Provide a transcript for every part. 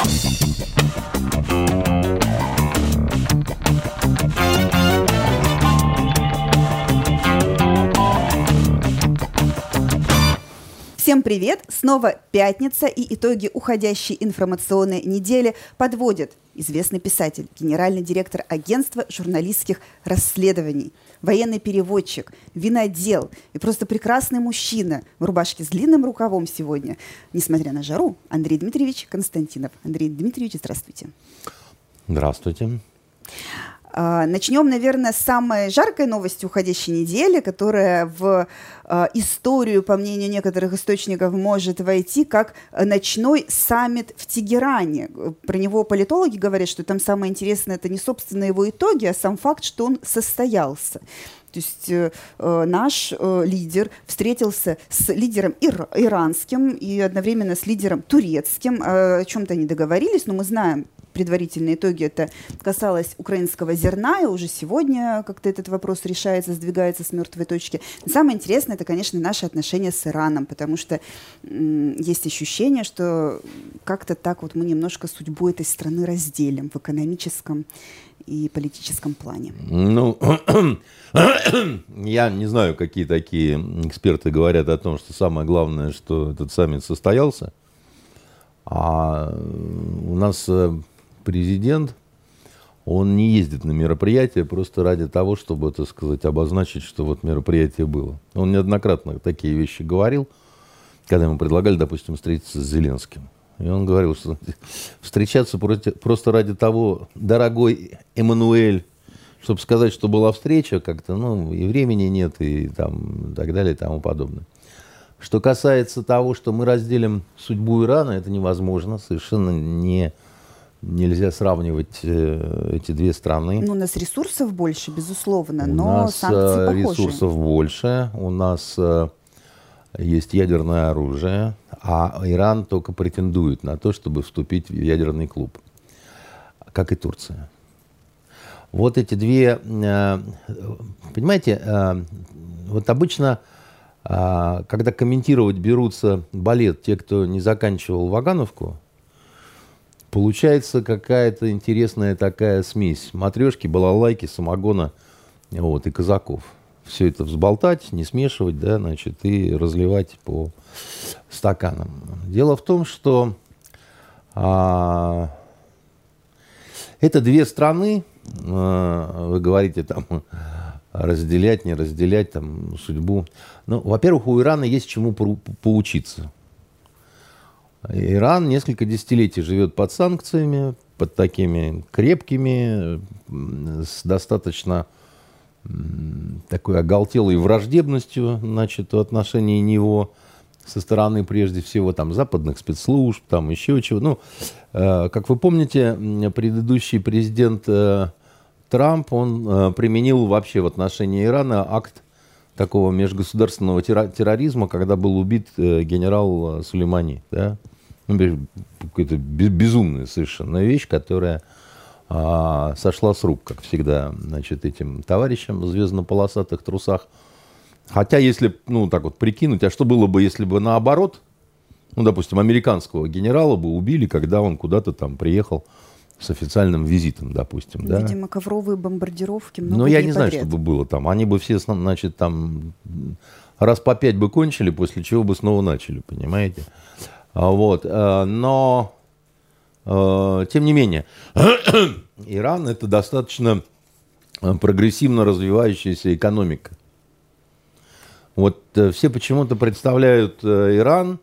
Всем привет! Снова пятница и итоги уходящей информационной недели подводит известный писатель, генеральный директор агентства журналистских расследований, военный переводчик, винодел и просто прекрасный мужчина в рубашке с длинным рукавом сегодня, несмотря на жару, Андрей Дмитриевич Константинов. Андрей Дмитриевич, здравствуйте. Здравствуйте. А, начнем, наверное, с самой жаркой новости уходящей недели, которая в а, историю, по мнению некоторых источников, может войти как ночной саммит в Тегеране. Про него политологи говорят, что там самое интересное это не собственно его итоги, а сам факт, что он состоялся. То есть э, э наш э, лидер встретился с лидером ир иранским и одновременно с лидером турецким. Э, о чем-то они договорились, но мы знаем предварительные итоги, это касалось украинского зерна, и уже сегодня как-то этот вопрос решается, сдвигается с мертвой точки. Но самое интересное, это, конечно, наши отношения с Ираном, потому что есть ощущение, что как-то так вот мы немножко судьбу этой страны разделим в экономическом и политическом плане. Ну, я не знаю, какие такие эксперты говорят о том, что самое главное, что этот саммит состоялся. А у нас э, президент, он не ездит на мероприятия просто ради того, чтобы, так сказать, обозначить, что вот мероприятие было. Он неоднократно такие вещи говорил, когда ему предлагали, допустим, встретиться с Зеленским. И он говорил, что встречаться просто ради того, дорогой Эммануэль, чтобы сказать, что была встреча, как-то, ну, и времени нет, и там, и так далее, и тому подобное. Что касается того, что мы разделим судьбу Ирана, это невозможно, совершенно не Нельзя сравнивать э, эти две страны. Ну, у нас ресурсов больше, безусловно, у но нас санкции похожие. ресурсов больше, у нас э, есть ядерное оружие, а Иран только претендует на то, чтобы вступить в ядерный клуб, как и Турция. Вот эти две, э, понимаете, вот обычно, когда комментировать берутся балет те, кто не заканчивал Вагановку, Получается какая-то интересная такая смесь матрешки, балалайки, самогона вот, и казаков. Все это взболтать, не смешивать, да, значит, и разливать по стаканам. Дело в том, что а, это две страны, а, вы говорите там, разделять, не разделять там судьбу. Ну, во-первых, у Ирана есть чему поучиться. Иран несколько десятилетий живет под санкциями, под такими крепкими, с достаточно такой оголтелой враждебностью значит, в отношении него со стороны, прежде всего, там, западных спецслужб, там, еще чего. Ну, э, как вы помните, предыдущий президент э, Трамп, он э, применил вообще в отношении Ирана акт такого межгосударственного терроризма, когда был убит генерал Сулеймани, да, ну, какая-то безумная совершенно вещь, которая а, сошла с рук, как всегда, значит, этим товарищам в звездно-полосатых трусах. Хотя, если, ну, так вот прикинуть, а что было бы, если бы наоборот, ну, допустим, американского генерала бы убили, когда он куда-то там приехал с официальным визитом, допустим, да? Видимо, ковровые бомбардировки много Ну, я не подряд. знаю, что бы было там. Они бы все, значит, там раз по пять бы кончили, после чего бы снова начали, понимаете? А, вот. Э, но, э, тем не менее, Иран это достаточно э, прогрессивно развивающаяся экономика. Вот все почему-то представляют Иран,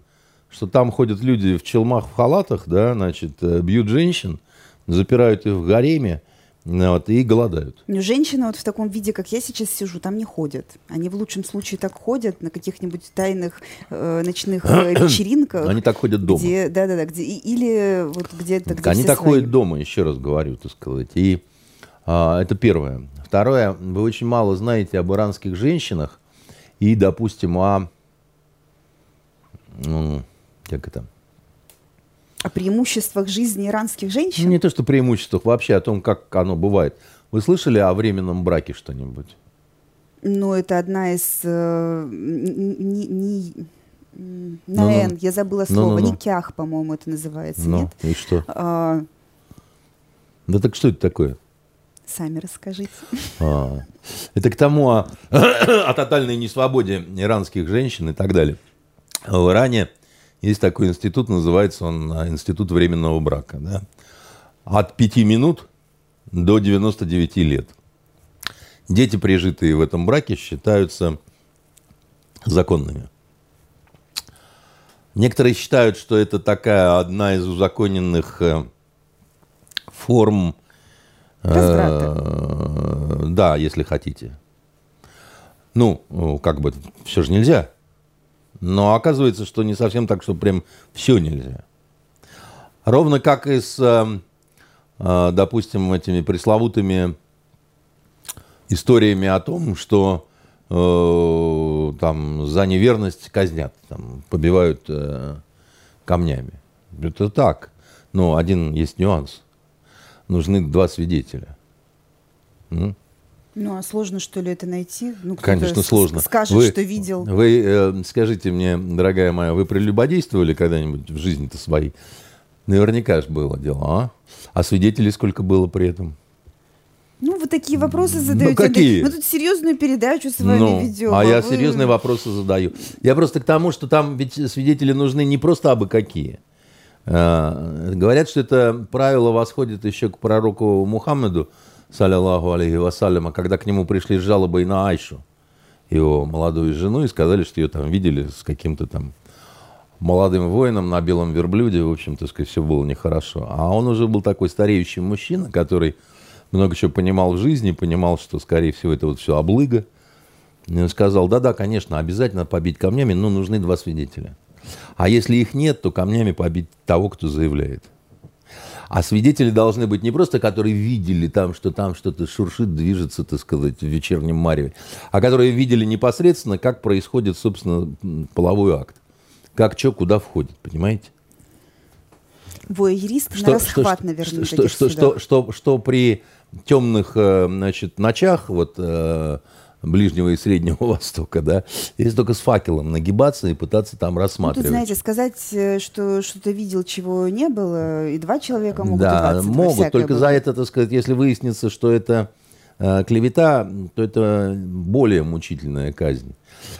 что там ходят люди в челмах, в халатах, да, значит, бьют женщин, запирают их в гареме, вот, и голодают. Но женщины вот в таком виде, как я сейчас сижу, там не ходят. Они в лучшем случае так ходят на каких-нибудь тайных э, ночных э, вечеринках. Они так ходят дома. Где, да, да, да, где, или вот где-то, где Они так свои. ходят дома, еще раз говорю, так сказать. И а, это первое. Второе, вы очень мало знаете об иранских женщинах и, допустим, о, ну, как это, о преимуществах жизни иранских женщин? Ну, не то, что преимуществах, вообще о том, как оно бывает. Вы слышали о временном браке что-нибудь? Ну, это одна из... Э, не, не, На Ну-ну. «н», я забыла слово. Ну-ну-ну. Никях, по-моему, это называется, Ну, нет? и что? А, Да так что это такое? сами расскажите. А, это к тому о, о тотальной несвободе иранских женщин и так далее. В Иране есть такой институт, называется он а, Институт временного брака. Да? От 5 минут до 99 лет. Дети, прижитые в этом браке, считаются законными. Некоторые считают, что это такая одна из узаконенных э, форм. Э, Да, если хотите. Ну, как бы, все же нельзя. Но оказывается, что не совсем так, что прям все нельзя. Ровно как и с, э, э, допустим, этими пресловутыми историями о том, что э, там за неверность казнят, там, побивают камнями. Это так. Но один есть нюанс. Нужны два свидетеля. Ну, а сложно, что ли, это найти? Ну, Конечно, сложно. Скажет, Вы- что видел. Вы э, скажите мне, дорогая моя, вы прелюбодействовали когда-нибудь в жизни-то своей? Наверняка же было дело, а? А свидетелей сколько было при этом? Ну, вы такие вопросы задаете. какие? Мы тут серьезную передачу с вами Ну, ведем. а я вы- серьезные вопросы задаю. Я просто к тому, что там ведь свидетели нужны не просто абы какие. Э, Говорят, что это правило восходит еще к пророку Мухаммеду, саллиллаху алейхи вассаляма, когда к нему пришли с жалобой на Айшу, его молодую жену, и сказали, что ее там видели с каким-то там молодым воином на белом верблюде, в общем, так сказать, все было нехорошо. А он уже был такой стареющий мужчина, который много чего понимал в жизни, понимал, что, скорее всего, это вот все облыга. И он сказал, да-да, конечно, обязательно побить камнями, но нужны два свидетеля. А если их нет, то камнями побить того, кто заявляет. А свидетели должны быть не просто, которые видели там, что там что-то шуршит, движется, так сказать, в вечернем мареве, а которые видели непосредственно, как происходит, собственно, половой акт. Как что, куда входит, понимаете? Воерист на расхват, наверное, что, что, судах. что, что, что при темных э, значит, ночах вот, э, Ближнего и Среднего Востока, да, есть только с факелом нагибаться и пытаться там Ну, тут, рассматривать. знаете, сказать, э, что что-то видел, чего не было, и два человека могут, и да, 22, могут, только за бывает. это, так сказать, если выяснится, что это э, клевета, то это более мучительная казнь.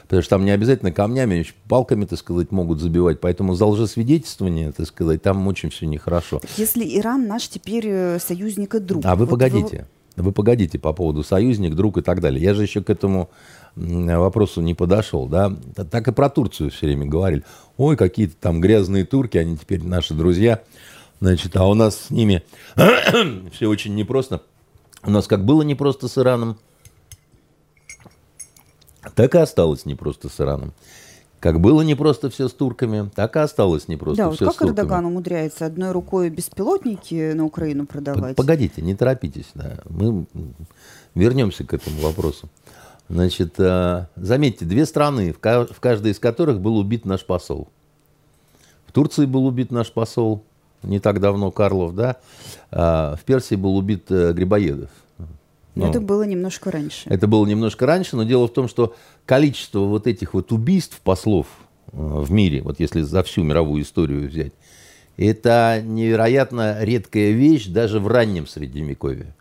Потому что там не обязательно камнями, палками, так сказать, могут забивать. Поэтому за лжесвидетельствование, так сказать, там очень все нехорошо. Если Иран наш теперь э, союзник и друг. А вы вот погодите. Вы погодите по поводу союзник, друг и так далее. Я же еще к этому вопросу не подошел. Да? Так и про Турцию все время говорили. Ой, какие-то там грязные турки, они теперь наши друзья. Значит, а у нас с ними все очень непросто. У нас как было непросто с Ираном, так и осталось непросто с Ираном. Как было непросто все с турками, так и осталось непросто Да, вот все как с турками. Эрдоган умудряется одной рукой беспилотники на Украину продавать? Погодите, не торопитесь. да. Мы вернемся к этому вопросу. Значит, э, заметьте, две страны, в ка- в каждой из которых был убит наш посол. В Турции был убит наш посол, не так давно Карлов, да. А В Персии был убит э, Грибоедов. Но Ну, это было немножко раньше. это было немножко раньше, но дело в том, что количество вот этих вот убийств послов э, в мире, вот если за всю мировую историю взять, это невероятно редкая вещь даже в раннем Средневековье.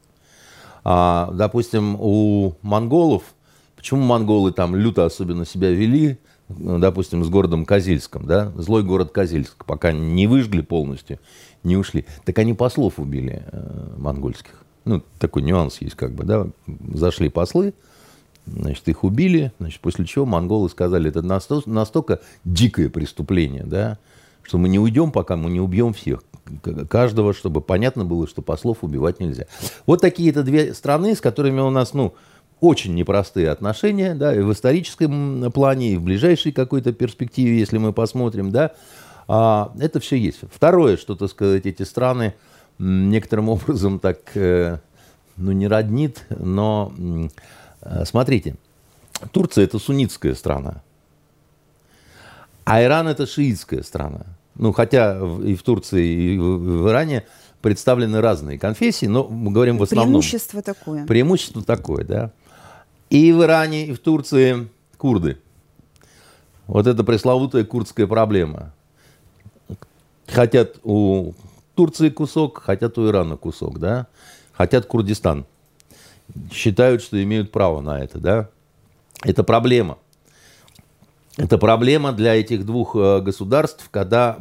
А, допустим, у монголов, почему монголы там люто особенно себя вели, ну, допустим, с городом Козельском, да, злой город Козельск, пока не выжгли полностью, не ушли, так они послов убили э, монгольских. Ну, такой нюанс есть как бы, да, зашли послы, значит, их убили, значит, после чего монголы сказали, это насто- настолько дикое преступление, да, что мы не уйдем, пока мы не убьем всех, каждого, чтобы понятно было, что послов убивать нельзя. Вот такие это две страны, с которыми у нас, ну, очень непростые отношения, да, и в историческом плане, и в ближайшей какой-то перспективе, если мы посмотрим, да, а, это все есть. Второе, что, так сказать, эти страны некоторым образом так, э, ну, не роднит, но, э, смотрите, Турция – это суннитская страна, а Иран – это шиитская страна. Ну, хотя и в Турции, и в, в Иране представлены разные конфессии, но мы говорим в основном. Преимущество такое. Преимущество такое, да. И в Иране, и в Турции курды. Вот это пресловутая курдская проблема. Хотят у Турции кусок, хотят у Ирана кусок, да? Хотят Курдистан. Считают, что имеют право на это, да? Это проблема. Это проблема для этих двух э, государств, когда,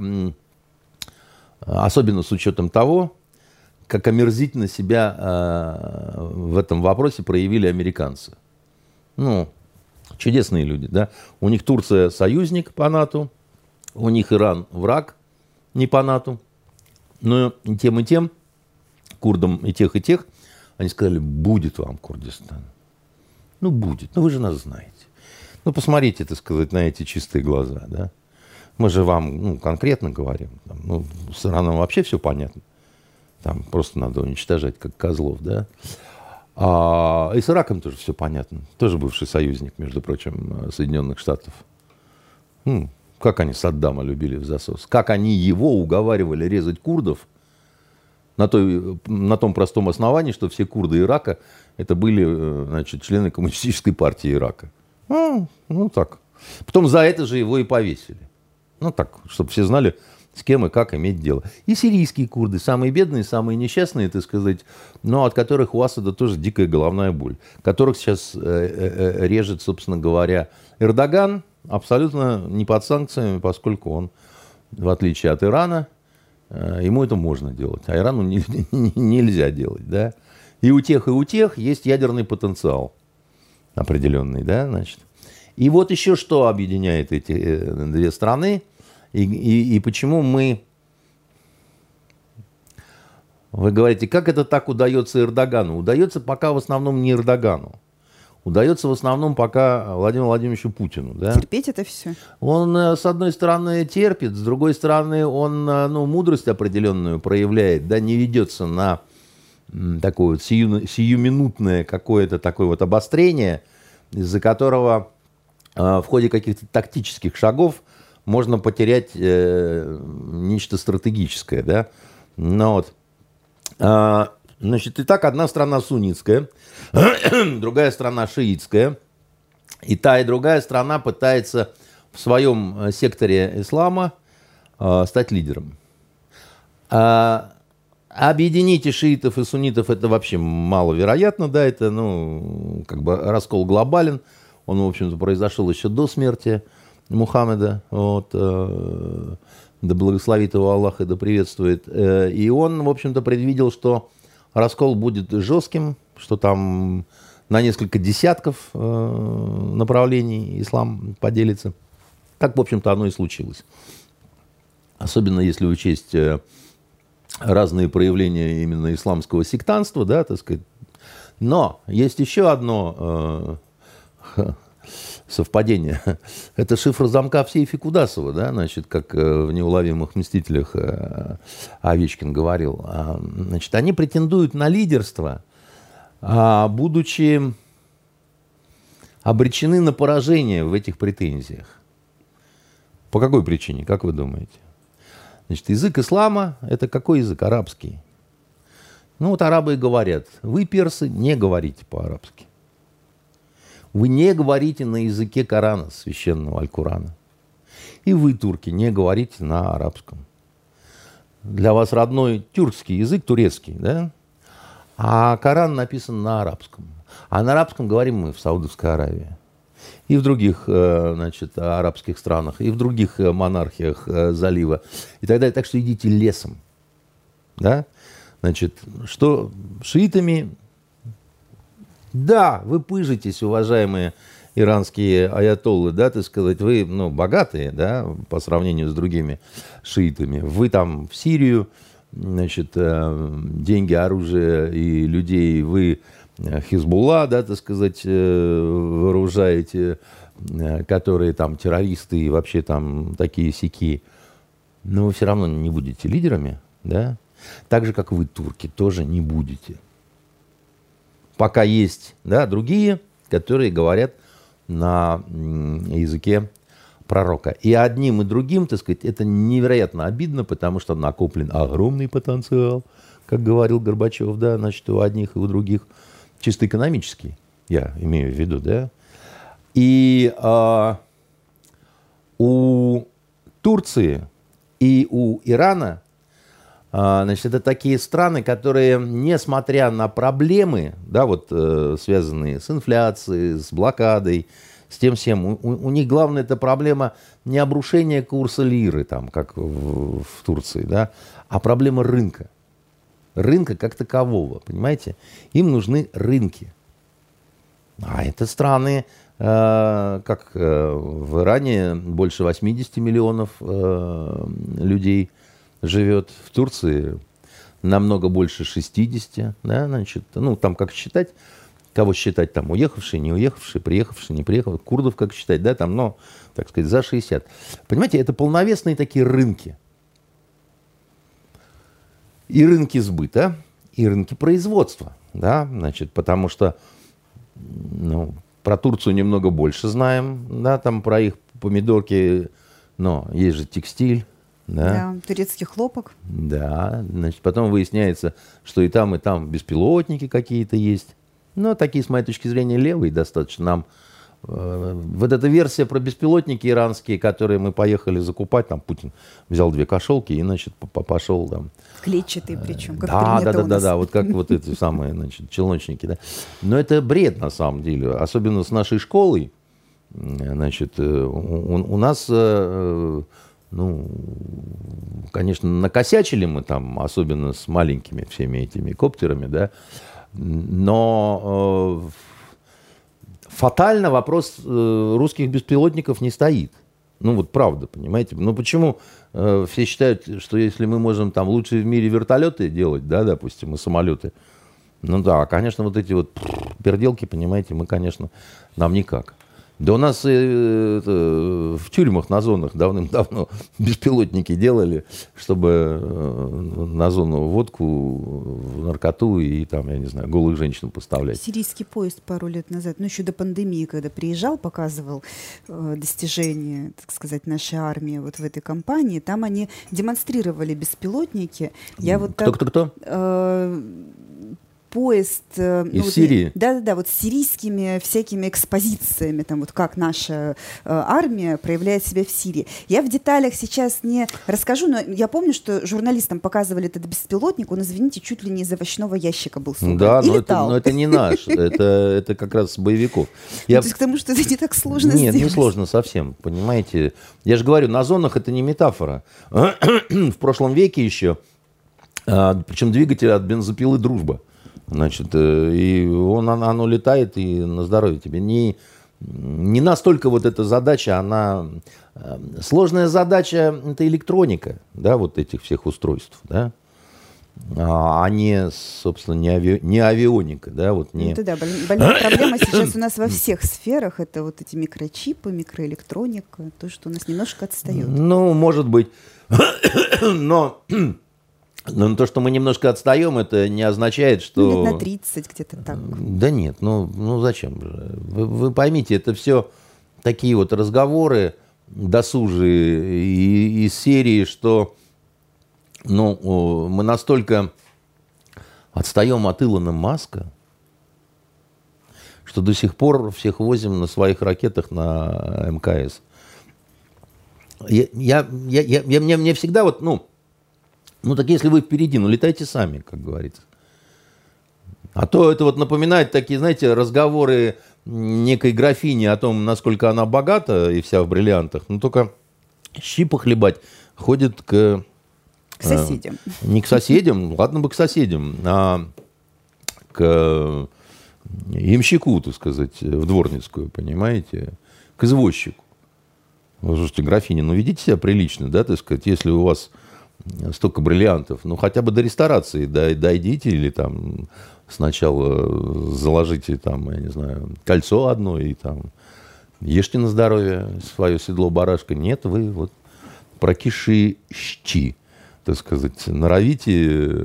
особенно с учетом того, как омерзительно себя э, в этом вопросе проявили американцы. Ну, чудесные люди, да. У них Турция союзник по НАТО, у них Иран враг не по НАТО. Но тем, и тем, курдам и тех, и тех, они сказали, будет вам Курдистан. Ну, будет. Ну, вы же нас знаете. Ну, посмотрите, так сказать, на эти чистые глаза, да. Мы же вам ну, конкретно говорим. Там, ну, с Ираном вообще все понятно. Там просто надо уничтожать, как козлов, да. А, и с Ираком тоже все понятно. Тоже бывший союзник, между прочим, Соединенных Штатов. Ну, как они Саддама любили в засос. Как они его уговаривали резать курдов на, той, на том простом основании, что все курды Ирака это были э, значит, члены коммунистической партии Ирака. Ну, ну так. Потом за это же его и повесили. Ну так, чтобы все знали, с кем и как иметь дело. И сирийские курды, самые бедные, самые несчастные, так сказать, но от которых у Асада тоже дикая головная боль, которых сейчас э, э, режет, собственно говоря, Эрдоган, абсолютно не под санкциями, поскольку он, в отличие от Ирана, э, ему это можно делать, а Ирану не, не, нельзя делать, да. И у тех, и у тех есть ядерный потенциал определенный, да, значит. И вот еще что объединяет эти э, две страны – и, и, и почему мы... Вы говорите, как это так удается Эрдогану? Удается пока в основном не Эрдогану. Удается в основном пока Владимиру Владимировичу Путину. Да? Терпеть это все? Он, э, с одной стороны, терпит, с другой стороны, он э, ну, мудрость определенную проявляет, да, не ведется на такое вот сию, сиюминутное какое-то такое вот обострение, из-за которого э, в ходе каких-то тактических шагов можно потерять э, нечто стратегическое, да. Но вот, а, значит, и так одна страна суннитская, другая страна шиитская, и та, и другая страна пытается в своем э, секторе ислама э, стать лидером. А, объедините шиитов и суннитов это вообще маловероятно, да, это, ну, как бы раскол глобален, он, в общем-то, произошел еще до смерти Мухаммеда, вот, э, да благословит его Аллах и да приветствует. Э, и он, в общем-то, предвидел, что раскол будет жестким, что там на несколько десятков э, направлений ислам поделится. Так, в общем-то, оно и случилось. Особенно если учесть э, разные проявления именно исламского сектанства, да, так сказать. Но есть еще одно э, совпадение. Это шифр замка в сейфе Кудасова, да, значит, как э, в «Неуловимых мстителях» э, Овечкин говорил. А, значит, они претендуют на лидерство, а, будучи обречены на поражение в этих претензиях. По какой причине, как вы думаете? Значит, язык ислама – это какой язык? Арабский. Ну вот арабы и говорят, вы, персы, не говорите по-арабски. Вы не говорите на языке Корана, священного Аль-Курана. И вы, турки, не говорите на арабском. Для вас родной тюркский язык, турецкий, да? А Коран написан на арабском. А на арабском говорим мы в Саудовской Аравии. И в других, э, значит, арабских странах, и в других э, монархиях э, залива и так далее. Так что идите лесом. Да? Значит, что шиитами да, вы пыжитесь, уважаемые иранские аятоллы, да, так сказать, вы, ну, богатые, да, по сравнению с другими шиитами. Вы там в Сирию, значит, э, деньги, оружие и людей вы э, Хизбулла, да, так сказать, э, вооружаете, которые там террористы и вообще там такие сики. Но вы все равно не будете лидерами, да? Так же, как вы, турки, тоже не будете пока есть да, другие, которые говорят на языке пророка. И одним и другим, так сказать, это невероятно обидно, потому что накоплен огромный потенциал, как говорил Горбачев, да, значит, у одних и у других, чисто экономический, я имею в виду, да. И а, у Турции и у Ирана, значит, это такие страны, которые, несмотря на проблемы, да, вот э, связанные с инфляцией, с блокадой, с тем всем, у, у них главная эта проблема не обрушение курса лиры, там, как в, в Турции, да, а проблема рынка. Рынка как такового, понимаете? Им нужны рынки. А это страны, э, как э, в Иране больше 80 миллионов э, людей живет, в Турции намного больше 60, да, значит, ну, там как считать, кого считать там, уехавшие, не уехавшие, приехавшие, не приехавшие, курдов как считать, да, там, но, так сказать, за 60. Понимаете, это полновесные такие рынки. И рынки сбыта, и рынки производства, да, значит, потому что ну, про Турцию немного больше знаем, да, там про их помидорки, но есть же текстиль, да. да, турецкий хлопок. Да, значит, потом выясняется, что и там, и там беспилотники какие-то есть. Но такие, с моей точки зрения, левые достаточно. Нам вот эта версия про беспилотники иранские, которые мы поехали закупать, там Путин взял две кошелки и, значит, пошел там. Клетчатые причем, как да, да, да, да, да, вот как вот эти самые, значит, челночники, да. Но это бред на самом деле, особенно с нашей школой. Значит, э, у, у нас, э, ну, конечно, накосячили мы там, особенно с маленькими всеми этими коптерами, да, но э, фатально вопрос э, русских беспилотников не стоит. Ну вот правда, понимаете? Ну почему э, все считают, что если мы можем там лучшие в мире вертолеты делать, да, допустим, и самолеты, ну да, конечно, вот эти вот переделки, понимаете, мы, конечно, нам никак. Да у нас э, это, в тюрьмах на зонах давным-давно беспилотники делали, чтобы э, на зону водку, наркоту и там, я не знаю, голых женщин поставлять. Сирийский поезд пару лет назад, ну еще до пандемии, когда приезжал, показывал э, достижения, так сказать, нашей армии вот в этой кампании, там они демонстрировали беспилотники. Я вот кто, так, кто, кто? Э, поезд... Э, Из ну, Сирии? Да-да-да, вот с сирийскими всякими экспозициями, там вот как наша э, армия проявляет себя в Сирии. Я в деталях сейчас не расскажу, но я помню, что журналистам показывали этот беспилотник, он, извините, чуть ли не из овощного ящика был собран. Да, но это, но это не наш, это, это как раз боевиков. Я... То есть к тому, что это не так сложно Нет, сделать. не сложно совсем, понимаете. Я же говорю, на зонах это не метафора. в прошлом веке еще, а, причем двигатель от бензопилы «Дружба». Значит, э, и он, оно, летает, и на здоровье тебе. Не, не настолько вот эта задача, она... Э, сложная задача – это электроника, да, вот этих всех устройств, да, а, а не, собственно, не, ави, не авионика, да, вот не... Ну, да, большая проблема сейчас у нас во всех сферах, это вот эти микрочипы, микроэлектроника, то, что у нас немножко отстает. Ну, может быть, но но ну, то, что мы немножко отстаем, это не означает, что... Ну, лет на 30 где-то так. Да нет, ну, ну зачем же? Вы, вы поймите, это все такие вот разговоры досужие и, из серии, что ну, мы настолько отстаем от Илона Маска, что до сих пор всех возим на своих ракетах на МКС. Я, я, я, я, я, мне, мне всегда вот, ну, ну так если вы впереди, ну летайте сами, как говорится. А то это вот напоминает такие, знаете, разговоры некой графини о том, насколько она богата и вся в бриллиантах. Ну только щи похлебать ходит к... К соседям. Э, не к соседям, ладно бы к соседям, а к ямщику, так сказать, в дворницкую, понимаете, к извозчику. Слушайте, графиня, ну ведите себя прилично, да, так сказать, если у вас столько бриллиантов, ну хотя бы до ресторации дойдите или там сначала заложите там, я не знаю, кольцо одно и там ешьте на здоровье свое седло барашка. Нет, вы вот прокисшие щи, так сказать, норовите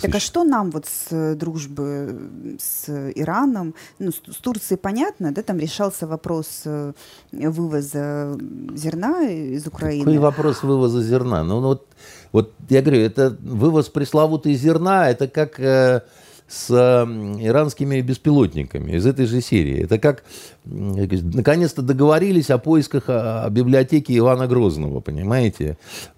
так а что нам вот с э, дружбы с Ираном, ну, с, с Турцией понятно, да, там решался вопрос э, вывоза зерна из Украины. Какой вопрос вывоза зерна? Ну, ну вот, вот я говорю, это вывоз пресловутый зерна, это как э, с иранскими беспилотниками из этой же серии. Это как наконец-то договорились о поисках о библиотеке Ивана Грозного, понимаете?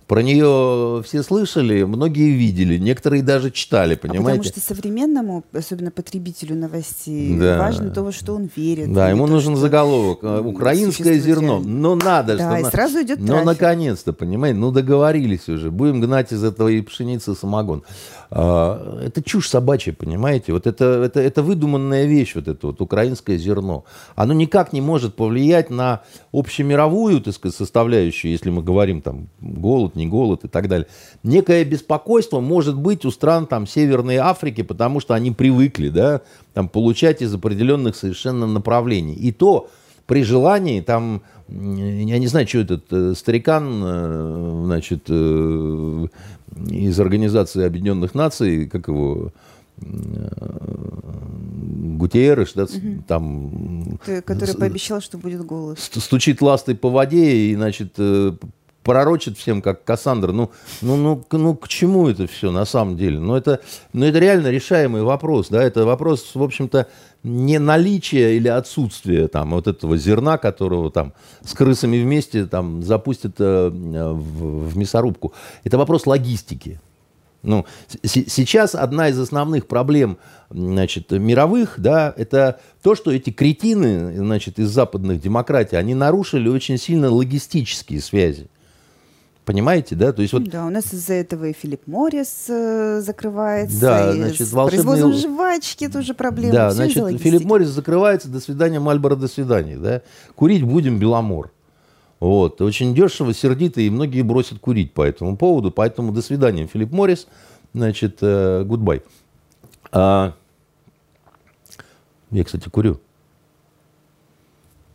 Про нее все слышали, многие видели, некоторые даже читали, понимаете? А потому что современному, особенно потребителю новостей, да. важно то, во что он верит. Да, ему то, нужен заголовок. Украинское зерно. Ну, надо. Да, что и сразу идет Ну, наконец-то, понимаете? Ну, договорились уже. Будем гнать из этого и пшеницы самогон. А, это чушь собачья, понимаете? Вот это, это, это выдуманная вещь, вот это вот украинское зерно. Оно никак не может повлиять на общемировую, так сказать, составляющую, если мы говорим там голод, не голод и так далее. Некое беспокойство может быть у стран там Северной Африки, потому что они привыкли, да, там получать из определенных совершенно направлений. И то при желании там я не знаю, что этот э, старикан, э, значит, э, из Организации Объединенных Наций, как его, Гутиерыш, да, угу. там... Который пообещал, что будет голос. Стучит ластой по воде и, значит, пророчит всем, как Кассандра. Ну, ну, ну, ну, к чему это все на самом деле? Ну, это, ну, это реально решаемый вопрос, да, это вопрос, в общем-то, не наличия или отсутствия там вот этого зерна, которого там с крысами вместе там запустят э, в, в мясорубку. Это вопрос логистики. Ну, сейчас одна из основных проблем значит, мировых, да, это то, что эти кретины значит, из западных демократий, они нарушили очень сильно логистические связи. Понимаете, да? То есть вот... Да, у нас из-за этого и Филипп Моррис э, закрывается. Да, значит, с волшебный... производством жвачки тоже проблема. Да, Все значит, Филипп Моррис закрывается, до свидания, Мальборо, до свидания, да? Курить будем Беломор. Вот, очень дешево, сердито, и многие бросят курить по этому поводу, поэтому до свидания, Филипп Моррис, значит, goodbye. Э, а... Я, кстати, курю.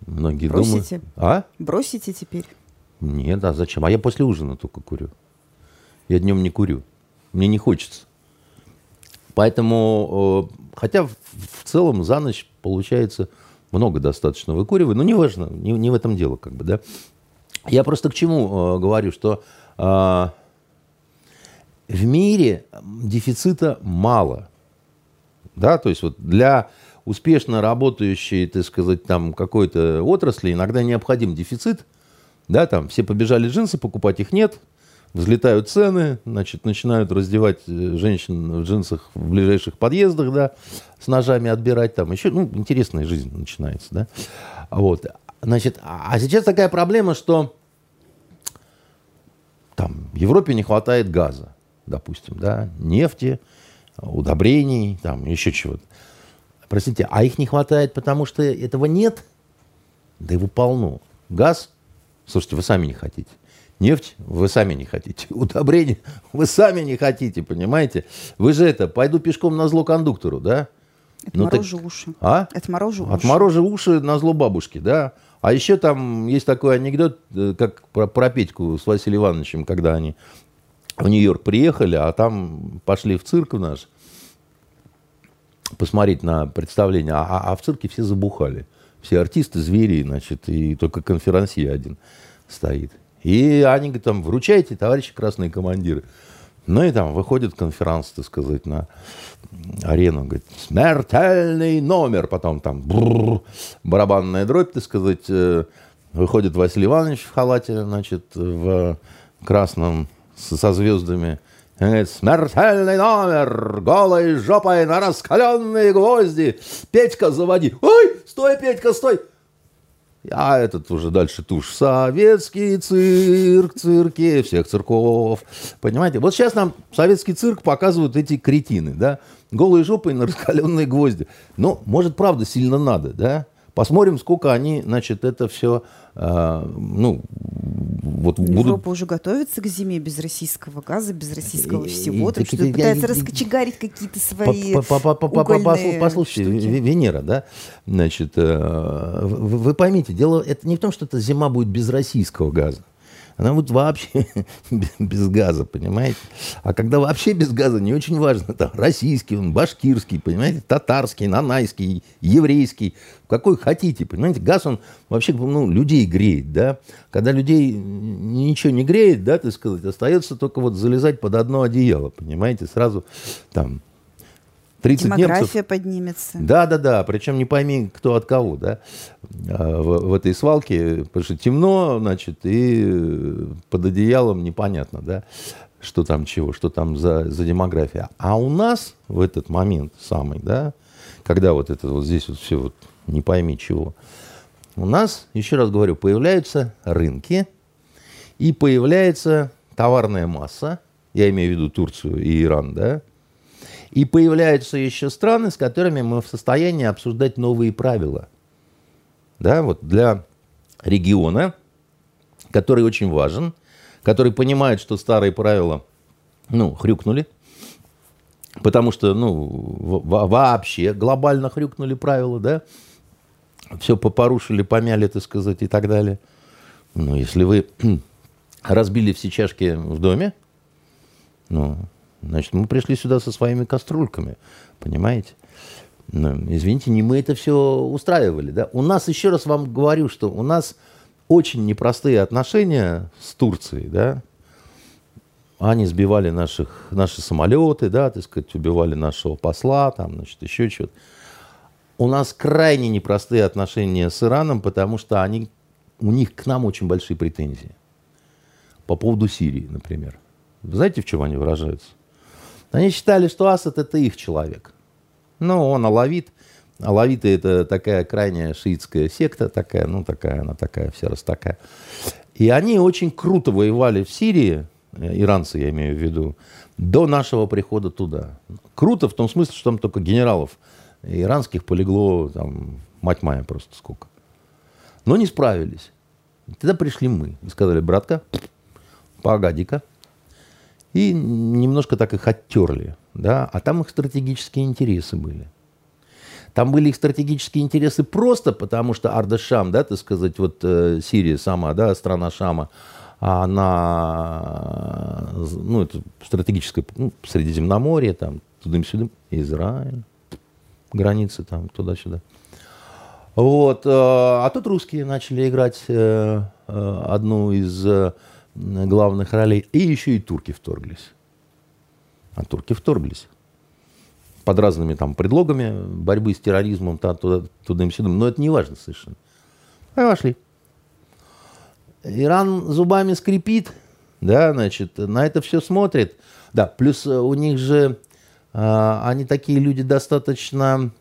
Многие Бросите? думают... А? Бросите теперь? Нет, а зачем? А я после ужина только курю. Я днем не курю. Мне не хочется. Поэтому, э, хотя в, целом за ночь получается много достаточно выкуриваю, но неважно, не, не в этом дело, как бы, да. Я просто к чему э, говорю, что э, в мире дефицита мало, да, то есть вот для успешно работающей, так сказать, там какой-то отрасли иногда необходим дефицит, да, там все побежали джинсы покупать, их нет. Взлетают цены, значит, начинают раздевать э, женщин в джинсах в ближайших подъездах, да, с ножами отбирать там. Еще, ну, интересная жизнь начинается, да. Вот. Значит, а, а сейчас такая проблема, что там в Европе не хватает газа, допустим, да, нефти, удобрений, там еще чего-то. Простите, а их не хватает, потому что этого нет? Да его полно. Газ Слушайте, вы сами не хотите. Нефть вы сами не хотите. Удобрение вы сами не хотите, понимаете? Вы же это, пойду пешком на зло кондуктору, да? Отморожу ну, уши. А? Отморожу уши. Отморожу уши на зло бабушки, да. А еще там есть такой анекдот, э, как про, про Петьку с Василием Ивановичем, когда они в Нью-Йорк приехали, а там пошли в цирк наш посмотреть на представление, а, а в цирке все забухали. Все артисты, звери, значит, и только конферансье один стоит. И они говорят, там, вручайте, товарищи красные командиры. Ну и там выходит конферанс, так сказать, на арену, говорит, смертельный номер, потом там бррр, барабанная дробь, так сказать, э, выходит Василий Иванович в халате, значит, в красном со звездами, смертельный номер, голой жопой на раскаленные гвозди. Петька, заводи. Ой, стой, Петька, стой. А этот уже дальше тушь. Советский цирк, цирки всех цирков. Понимаете? Вот сейчас нам советский цирк показывают эти кретины, да? Голые жопы на раскаленные гвозди. Ну, может, правда, сильно надо, да? Посмотрим, сколько они, значит, это все, э, ну, вот Европа будут... уже готовится к зиме без российского газа, без российского всего. Так что пытается раскочегарить какие-то свои угольные Послушайте, Венера, да, значит, э, вы поймите, дело это не в том, что эта зима будет без российского газа. Она будет вообще без газа, понимаете? А когда вообще без газа, не очень важно, там, российский, он, башкирский, понимаете, татарский, нанайский, еврейский, какой хотите, понимаете? Газ, он вообще, ну, людей греет, да? Когда людей ничего не греет, да, так сказать, остается только вот залезать под одно одеяло, понимаете? Сразу там 30 Демография немцев. поднимется. Да, да, да. Причем не пойми, кто от кого, да, а, в, в этой свалке, потому что темно, значит, и под одеялом непонятно, да, что там чего, что там за, за демография. А у нас в этот момент самый, да, когда вот это вот здесь вот все вот не пойми чего, у нас, еще раз говорю, появляются рынки и появляется товарная масса, я имею в виду Турцию и Иран, да, и появляются еще страны, с которыми мы в состоянии обсуждать новые правила. Да, вот для региона, который очень важен, который понимает, что старые правила, ну, хрюкнули, потому что, ну, вообще глобально хрюкнули правила, да, все попорушили, помяли, так сказать, и так далее. Ну, если вы разбили все чашки в доме, ну, Значит, мы пришли сюда со своими кастрюльками, понимаете? Ну, извините, не мы это все устраивали. Да? У нас, еще раз вам говорю, что у нас очень непростые отношения с Турцией. Да? Они сбивали наших, наши самолеты, да, так сказать, убивали нашего посла, там, значит, еще что-то. У нас крайне непростые отношения с Ираном, потому что они, у них к нам очень большие претензии. По поводу Сирии, например. Вы знаете, в чем они выражаются? Они считали, что Асад это их человек. Ну, он алавит. Алавиты это такая крайняя шиитская секта, такая, ну, такая, она такая, вся раз такая. И они очень круто воевали в Сирии, э, иранцы я имею в виду, до нашего прихода туда. Круто в том смысле, что там только генералов иранских полегло, там, мать моя просто сколько. Но не справились. Тогда пришли мы и сказали, братка, погоди-ка, и немножко так их оттерли. Да? А там их стратегические интересы были. Там были их стратегические интересы просто потому, что Арда-Шам, да, так сказать, вот э, Сирия сама, да, страна Шама, она, ну, это стратегическое, ну, Средиземноморье, там, туда-сюда, Израиль, границы там, туда-сюда. Вот, э, а тут русские начали играть э, э, одну из э, главных ролей. И еще и турки вторглись. А турки вторглись. Под разными там предлогами борьбы с терроризмом, туда, туда, туда сюда. Но это не важно совершенно. И вошли. Иран зубами скрипит, да, значит, на это все смотрит. Да, плюс э, у них же, э, они такие люди достаточно,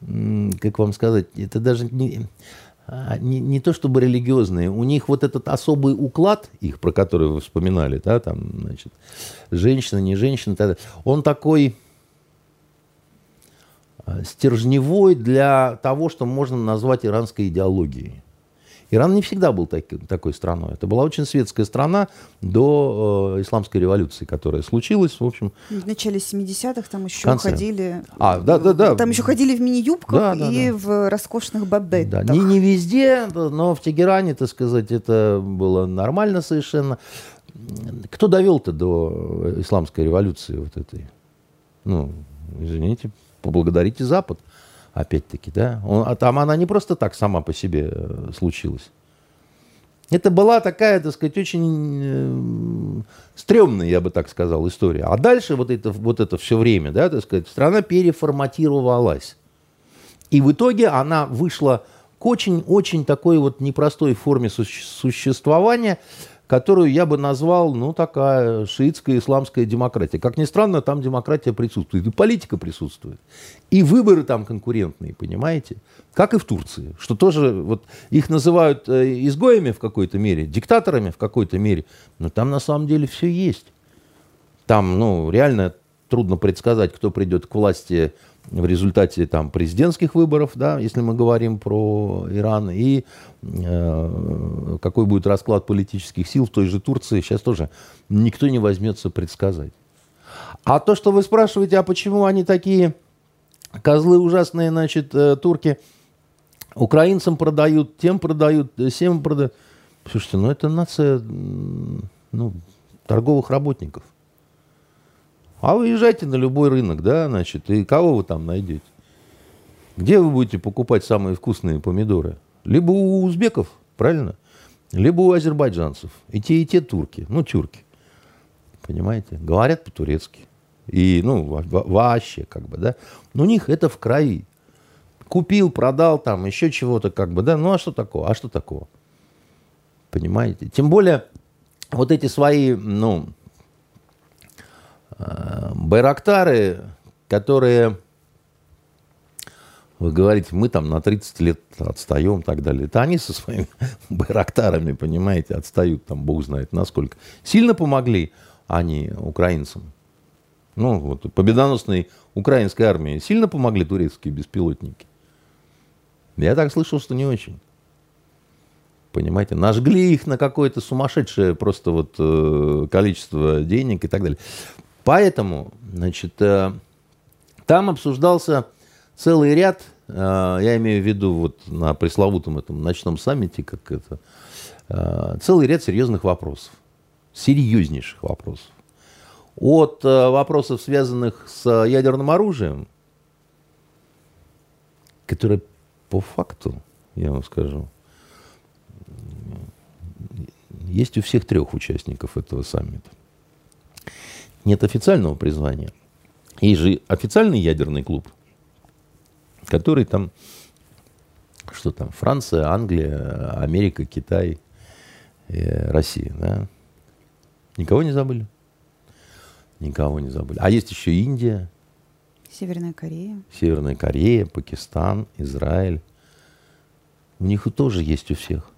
как вам сказать, это даже не, а, не, не то чтобы религиозные, у них вот этот особый уклад, их, про который вы вспоминали, да, там, значит, женщина, не женщина, он такой а, стержневой для того, что можно назвать иранской идеологией. Иран не всегда был так, такой страной. Это была очень светская страна до э, исламской революции, которая случилась, в общем... В начале 70-х там еще конце. ходили... А, да, да, да. Там еще ходили в мини-юбках да, и да. в роскошных бабетах. Да, не, не везде, но в Тегеране, так сказать, это было нормально совершенно. Кто довел-то до исламской революции вот этой? Ну, извините, поблагодарите Запад опять-таки, да. Он, а там она не просто так сама по себе э, случилась. Это была такая, так сказать, очень э, стрёмная, я бы так сказал, история. А дальше вот это, вот это все время, да, так сказать, страна переформатировалась. И в итоге она вышла к очень-очень такой вот непростой форме существования, которую я бы назвал, ну, такая шиитская исламская демократия. Как ни странно, там демократия присутствует, и политика присутствует. И выборы там конкурентные, понимаете? Как и в Турции, что тоже, вот их называют э, изгоями в какой-то мере, диктаторами в какой-то мере, но там на самом деле все есть. Там, ну, реально трудно предсказать, кто придет к власти в результате там, президентских выборов, да, если мы говорим про Иран, и какой будет расклад политических сил в той же Турции, сейчас тоже никто не возьмется предсказать. А то, что вы спрашиваете, а почему они такие козлы ужасные, значит, э, турки, украинцам продают, тем продают, всем продают. Слушайте, ну это нация ну, торговых работников. А вы езжайте на любой рынок, да, значит, и кого вы там найдете? Где вы будете покупать самые вкусные помидоры? Либо у узбеков, правильно? Либо у азербайджанцев. И те, и те турки. Ну, тюрки. Понимаете? Говорят по-турецки. И, ну, вообще, как бы, да. Но у них это в крови. Купил, продал там, еще чего-то, как бы, да. Ну, а что такого? А что такого? Понимаете? Тем более, вот эти свои, ну, э, байрактары, которые вы говорите, мы там на 30 лет отстаем и так далее. Это они со своими байрактарами, понимаете, отстают там, бог знает насколько. Сильно помогли они украинцам. Ну, вот победоносной украинской армии сильно помогли турецкие беспилотники. Я так слышал, что не очень. Понимаете, нажгли их на какое-то сумасшедшее просто вот э, количество денег и так далее. Поэтому, значит, э, там обсуждался целый ряд, э, я имею в виду вот на пресловутом этом ночном саммите, как это, э, целый ряд серьезных вопросов, серьезнейших вопросов. От э, вопросов, связанных с ядерным оружием, которые по факту, я вам скажу, есть у всех трех участников этого саммита. Нет официального признания. Есть же официальный ядерный клуб, который там, что там, Франция, Англия, Америка, Китай, э, Россия, да? Никого не забыли? Никого не забыли. А есть еще Индия. Северная Корея. Северная Корея, Пакистан, Израиль. У них тоже есть у всех.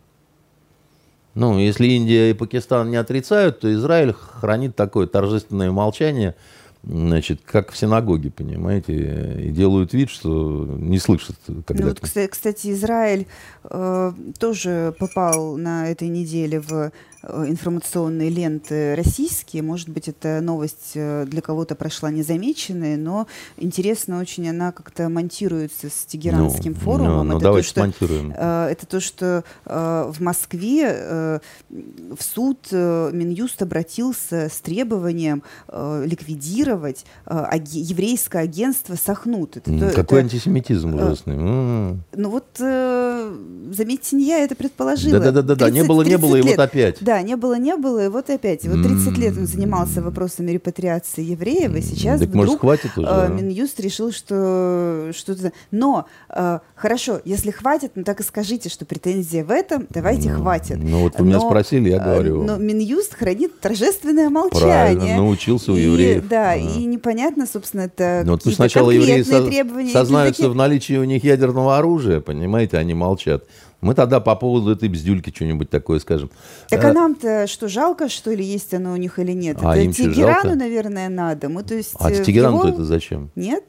Ну, если Индия и Пакистан не отрицают, то Израиль хранит такое торжественное молчание – значит, как в синагоге, понимаете, и делают вид, что не слышат. Когда ну, вот, кстати, Израиль э, тоже попал на этой неделе в информационные ленты российские. Может быть, эта новость э, для кого-то прошла незамеченной, но интересно очень она как-то монтируется с Тегеранским ну, форумом. Ну, ну, это, давайте то, что, смонтируем. Э, это то, что в Москве в суд Минюст обратился с требованием ликвидировать еврейское агентство Сахнут. Это, Какой это, антисемитизм ужасный. Ну вот, заметьте, не я это предположила. Да-да-да, не было, не было, и вот опять. Да, не было, не было, и вот опять. Вот 30 лет он занимался вопросами репатриации евреев, и сейчас так, вдруг может, хватит уже, э, Минюст решил, что что-то... Но, э, хорошо, если хватит, ну так и скажите, что претензия в этом, давайте ну, хватит. Ну вот вы но, меня спросили, я э, говорю. Но Минюст хранит торжественное молчание. Правильно, научился у евреев. И, да, а. и непонятно, собственно, это ну, вот сначала евреи со- сознаются в наличии у них ядерного оружия, понимаете, они молчат. Мы тогда по поводу этой бздюльки что-нибудь такое скажем. Так а, а нам-то что, жалко, что ли, есть оно у них или нет? А это Тегерану, наверное, надо. Мы, то есть, а э, Тегерану его... это зачем? Нет?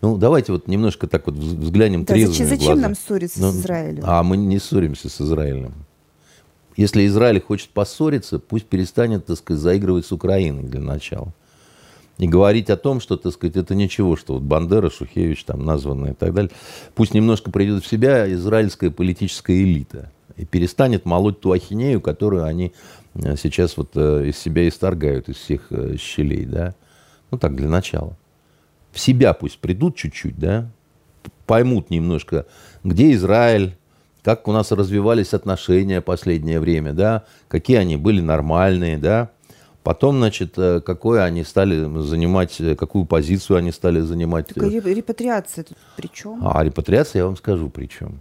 Ну, давайте вот немножко так вот взглянем да, трезвыми зачем, зачем нам ссориться ну, с Израилем? А мы не ссоримся с Израилем. Если Израиль хочет поссориться, пусть перестанет, так сказать, заигрывать с Украиной для начала и говорить о том, что, так сказать, это ничего, что вот Бандера, Шухевич там названные и так далее. Пусть немножко придет в себя израильская политическая элита и перестанет молоть ту ахинею, которую они э, сейчас вот э, из себя исторгают, из всех э, щелей, да. Ну так, для начала. В себя пусть придут чуть-чуть, да, поймут немножко, где Израиль, как у нас развивались отношения последнее время, да, какие они были нормальные, да, Потом, значит, э, какое они стали занимать, э, какую позицию они стали занимать. Так, э, репатриация тут при чем? А репатриация, я вам скажу, при чем.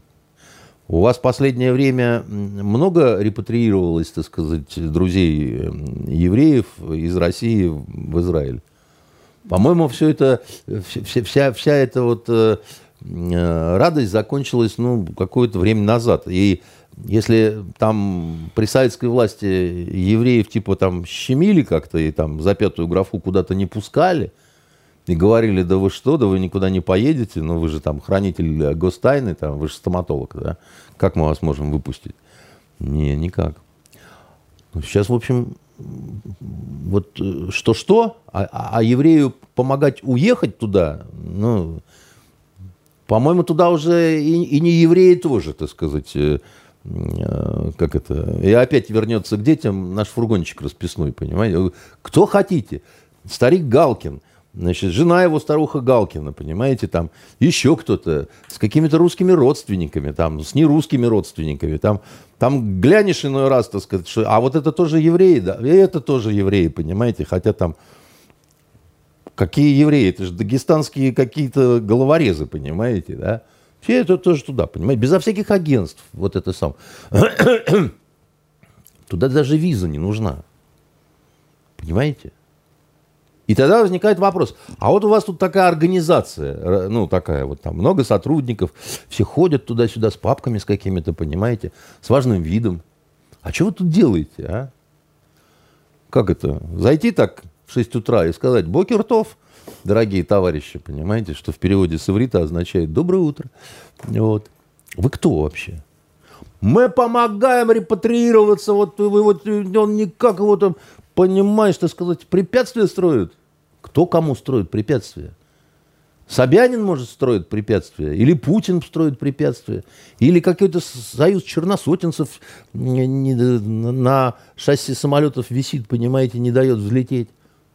У вас последнее время много репатриировалось, так сказать, друзей евреев из России в Израиль? По-моему, все это, вся, вся эта вот радость закончилась, ну, какое-то время назад. И если там при советской власти евреев типа там щемили как-то и там за пятую графу куда-то не пускали, и говорили, да вы что, да вы никуда не поедете, ну вы же там хранитель гостайны, там, вы же стоматолог, да, как мы вас можем выпустить? Не, никак. Ну, сейчас, в общем, вот что-что, а, а, а еврею помогать уехать туда, ну, по-моему, туда уже и, и не евреи тоже, так сказать, э, Э, как это, и опять вернется к детям наш фургончик расписной, понимаете? Кто хотите? Старик Галкин, значит, жена его старуха Галкина, понимаете, там еще кто-то с какими-то русскими родственниками, там, с нерусскими родственниками, там, там глянешь иной раз, так сказать, что, а вот это тоже евреи, да, и это тоже евреи, понимаете, хотя там Какие евреи? Это же дагестанские какие-то головорезы, понимаете, да? Все это тоже туда, понимаете? Безо всяких агентств. Вот это сам. Туда даже виза не нужна. Понимаете? И тогда возникает вопрос, а вот у вас тут такая организация, ну такая вот там, много сотрудников, все ходят туда-сюда с папками с какими-то, понимаете, с важным видом. А что вы тут делаете, а? Как это? Зайти так в 6 утра и сказать «Бокертов», дорогие товарищи, понимаете, что в переводе с иврита означает «доброе утро». Вот. Вы кто вообще? Мы помогаем репатриироваться, вот, вот он никак его там, понимаешь, что сказать, препятствия строит. Кто кому строит препятствия? Собянин, может, строить препятствия, или Путин строит препятствия, или какой-то союз черносотенцев на шасси самолетов висит, понимаете, не дает взлететь.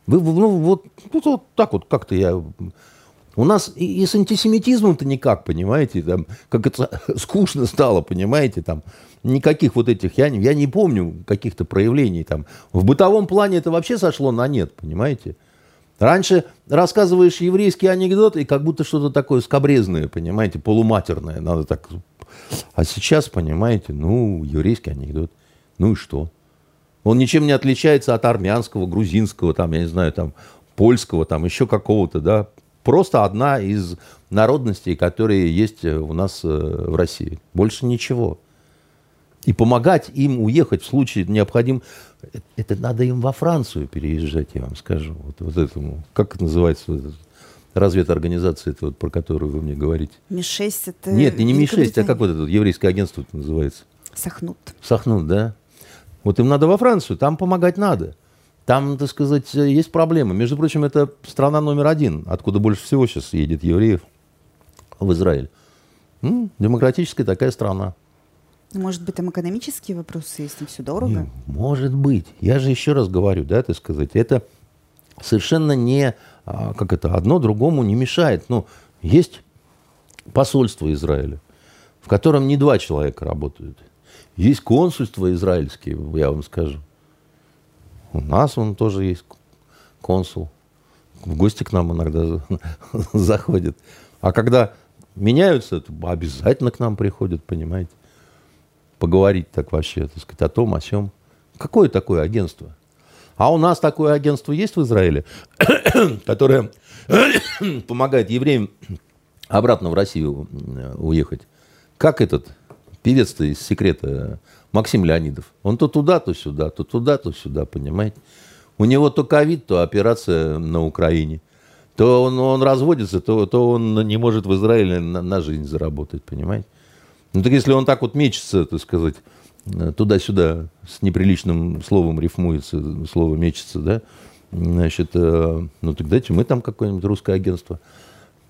Вы, ну, вот, вот, вот так вот как-то я... У нас и, и с антисемитизмом-то никак, понимаете, там, как это скучно стало, понимаете, там, никаких вот этих, я, я не помню каких-то проявлений там. В бытовом плане это вообще сошло на нет, понимаете. Раньше рассказываешь еврейский анекдот, и как будто что-то такое скобрезное, понимаете, полуматерное. Надо так... А сейчас, понимаете, ну, еврейский анекдот. Ну и что? Он ничем не отличается от армянского, грузинского, там, я не знаю, там, польского, там, еще какого-то, да. Просто одна из народностей, которые есть у нас э, в России. Больше ничего. И помогать им уехать в случае необходим, это надо им во Францию переезжать, я вам скажу. Вот, вот этому, как это называется, вот это, разведорганизация, это вот, про которую вы мне говорите? Ми-6 это... Нет, не, не Ми-6, а как вот это еврейское агентство это называется? Сахнут. Сахнут, да. Вот им надо во Францию, там помогать надо. Там, так сказать, есть проблемы. Между прочим, это страна номер один, откуда больше всего сейчас едет евреев в Израиль. М-м, демократическая такая страна. Может быть, там экономические вопросы, если все дорого? может быть. Я же еще раз говорю, да, так сказать, это совершенно не, а, как это, одно другому не мешает. Ну, есть посольство Израиля, в котором не два человека работают. Есть консульство израильские, я вам скажу. У нас он тоже есть консул. В гости к нам иногда заходит. А когда меняются, обязательно к нам приходят, понимаете поговорить так вообще, так сказать, о том, о чем. Какое такое агентство? А у нас такое агентство есть в Израиле, которое помогает евреям обратно в Россию э, уехать. Как этот певец-то из секрета Максим Леонидов. Он то туда, то сюда, то туда, то сюда, понимаете? У него то ковид, то операция на Украине. То он, он разводится, то, то он не может в Израиле на, на жизнь заработать, понимаете? Ну так если он так вот мечется, так сказать, э, туда-сюда, с неприличным словом рифмуется, слово мечется, да, значит, э, ну так дайте мы там какое-нибудь русское агентство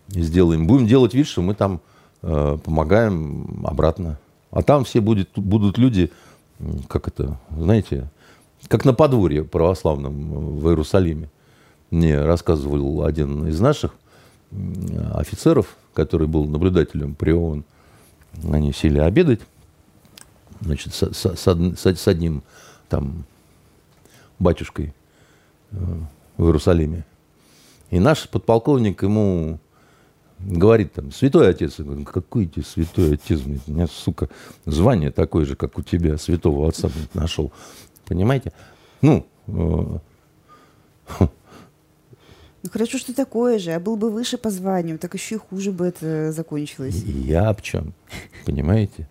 сделаем. Будем делать вид, что мы там э, помогаем обратно. А там все будет, будут люди, как это, знаете, как на подворье православном в Иерусалиме. Мне рассказывал один из наших офицеров, который был наблюдателем при ООН, они сели обедать, значит, с, с, с, с одним там батюшкой э, в Иерусалиме. И наш подполковник ему говорит там, святой отец. Я говорю, какой тебе святой отец? У меня, сука, звание такое же, как у тебя, святого отца нашел. Понимаете? Ну, э, ну хорошо, что такое же, а был бы выше по званию, так еще и хуже бы это закончилось. Я об чем, понимаете?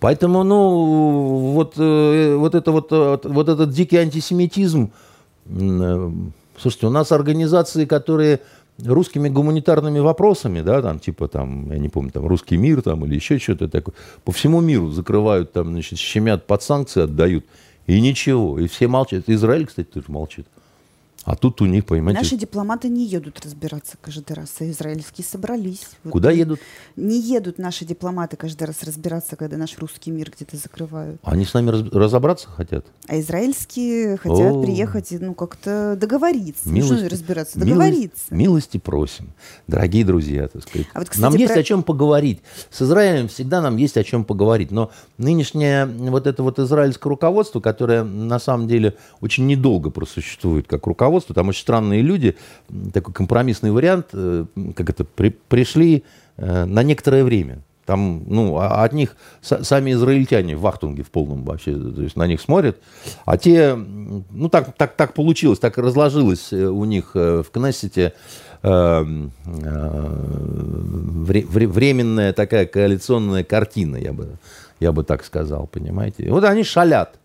Поэтому, ну, вот, э, вот, это вот, вот этот дикий антисемитизм, э, слушайте, у нас организации, которые русскими гуманитарными вопросами, да, там, типа, там, я не помню, там, русский мир, там, или еще что-то такое, по всему миру закрывают, там, значит, щемят под санкции, отдают, и ничего, и все молчат. Израиль, кстати, тоже молчит. А тут у них, понимаете... Наши дипломаты не едут разбираться каждый раз, а израильские собрались. Куда вот едут? Не едут наши дипломаты каждый раз разбираться, когда наш русский мир где-то закрывают. Они с нами раз, разобраться хотят? А израильские хотят О. приехать и ну, как-то договориться. Милости, ну, что разбираться? Договориться. Милости, милости просим, дорогие друзья, так сказать. А вот, кстати, нам есть про... о чем поговорить. С Израилем всегда нам есть о чем поговорить. Но нынешнее вот это вот израильское руководство, которое на самом деле очень недолго просуществует как руководство, пожалуйста, там очень странные люди, такой компромиссный вариант, э, как это, при, пришли э, на некоторое время. Там, ну, а от них сами израильтяне в вахтунге в полном вообще, то есть на них смотрят, а те, ну, так, так, так получилось, так разложилось у них в Кнессете э, э, вре, временная такая коалиционная картина, я бы, я бы так сказал, понимаете. вот они шалят.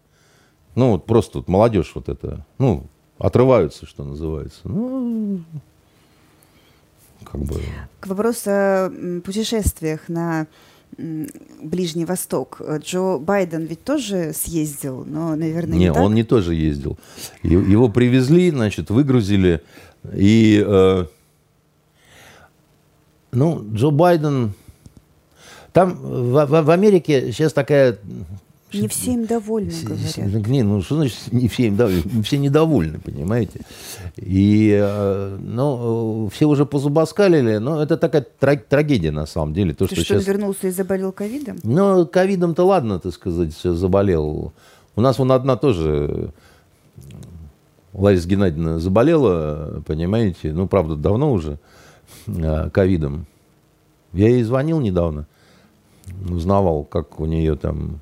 Ну, вот просто вот молодежь вот это, ну, отрываются, что называется. Ну, как бы... К вопросу о путешествиях на Ближний Восток. Джо Байден ведь тоже съездил, но, наверное, не, не так? он не тоже ездил. Его привезли, значит, выгрузили, и, э, ну, Джо Байден... Там в, в, в Америке сейчас такая не все им довольны, говорят. Не, ну что значит не все им довольны? Все недовольны, понимаете? И, э, ну, все уже позубоскалили, но это такая трагедия на самом деле. То, Ты что, что сейчас... вернулся и заболел ковидом? Ну, ковидом-то ладно, так сказать, заболел. У нас вон одна тоже Лариса Геннадьевна заболела, понимаете, ну, правда, давно уже э, ковидом. Я ей звонил недавно, узнавал, как у нее там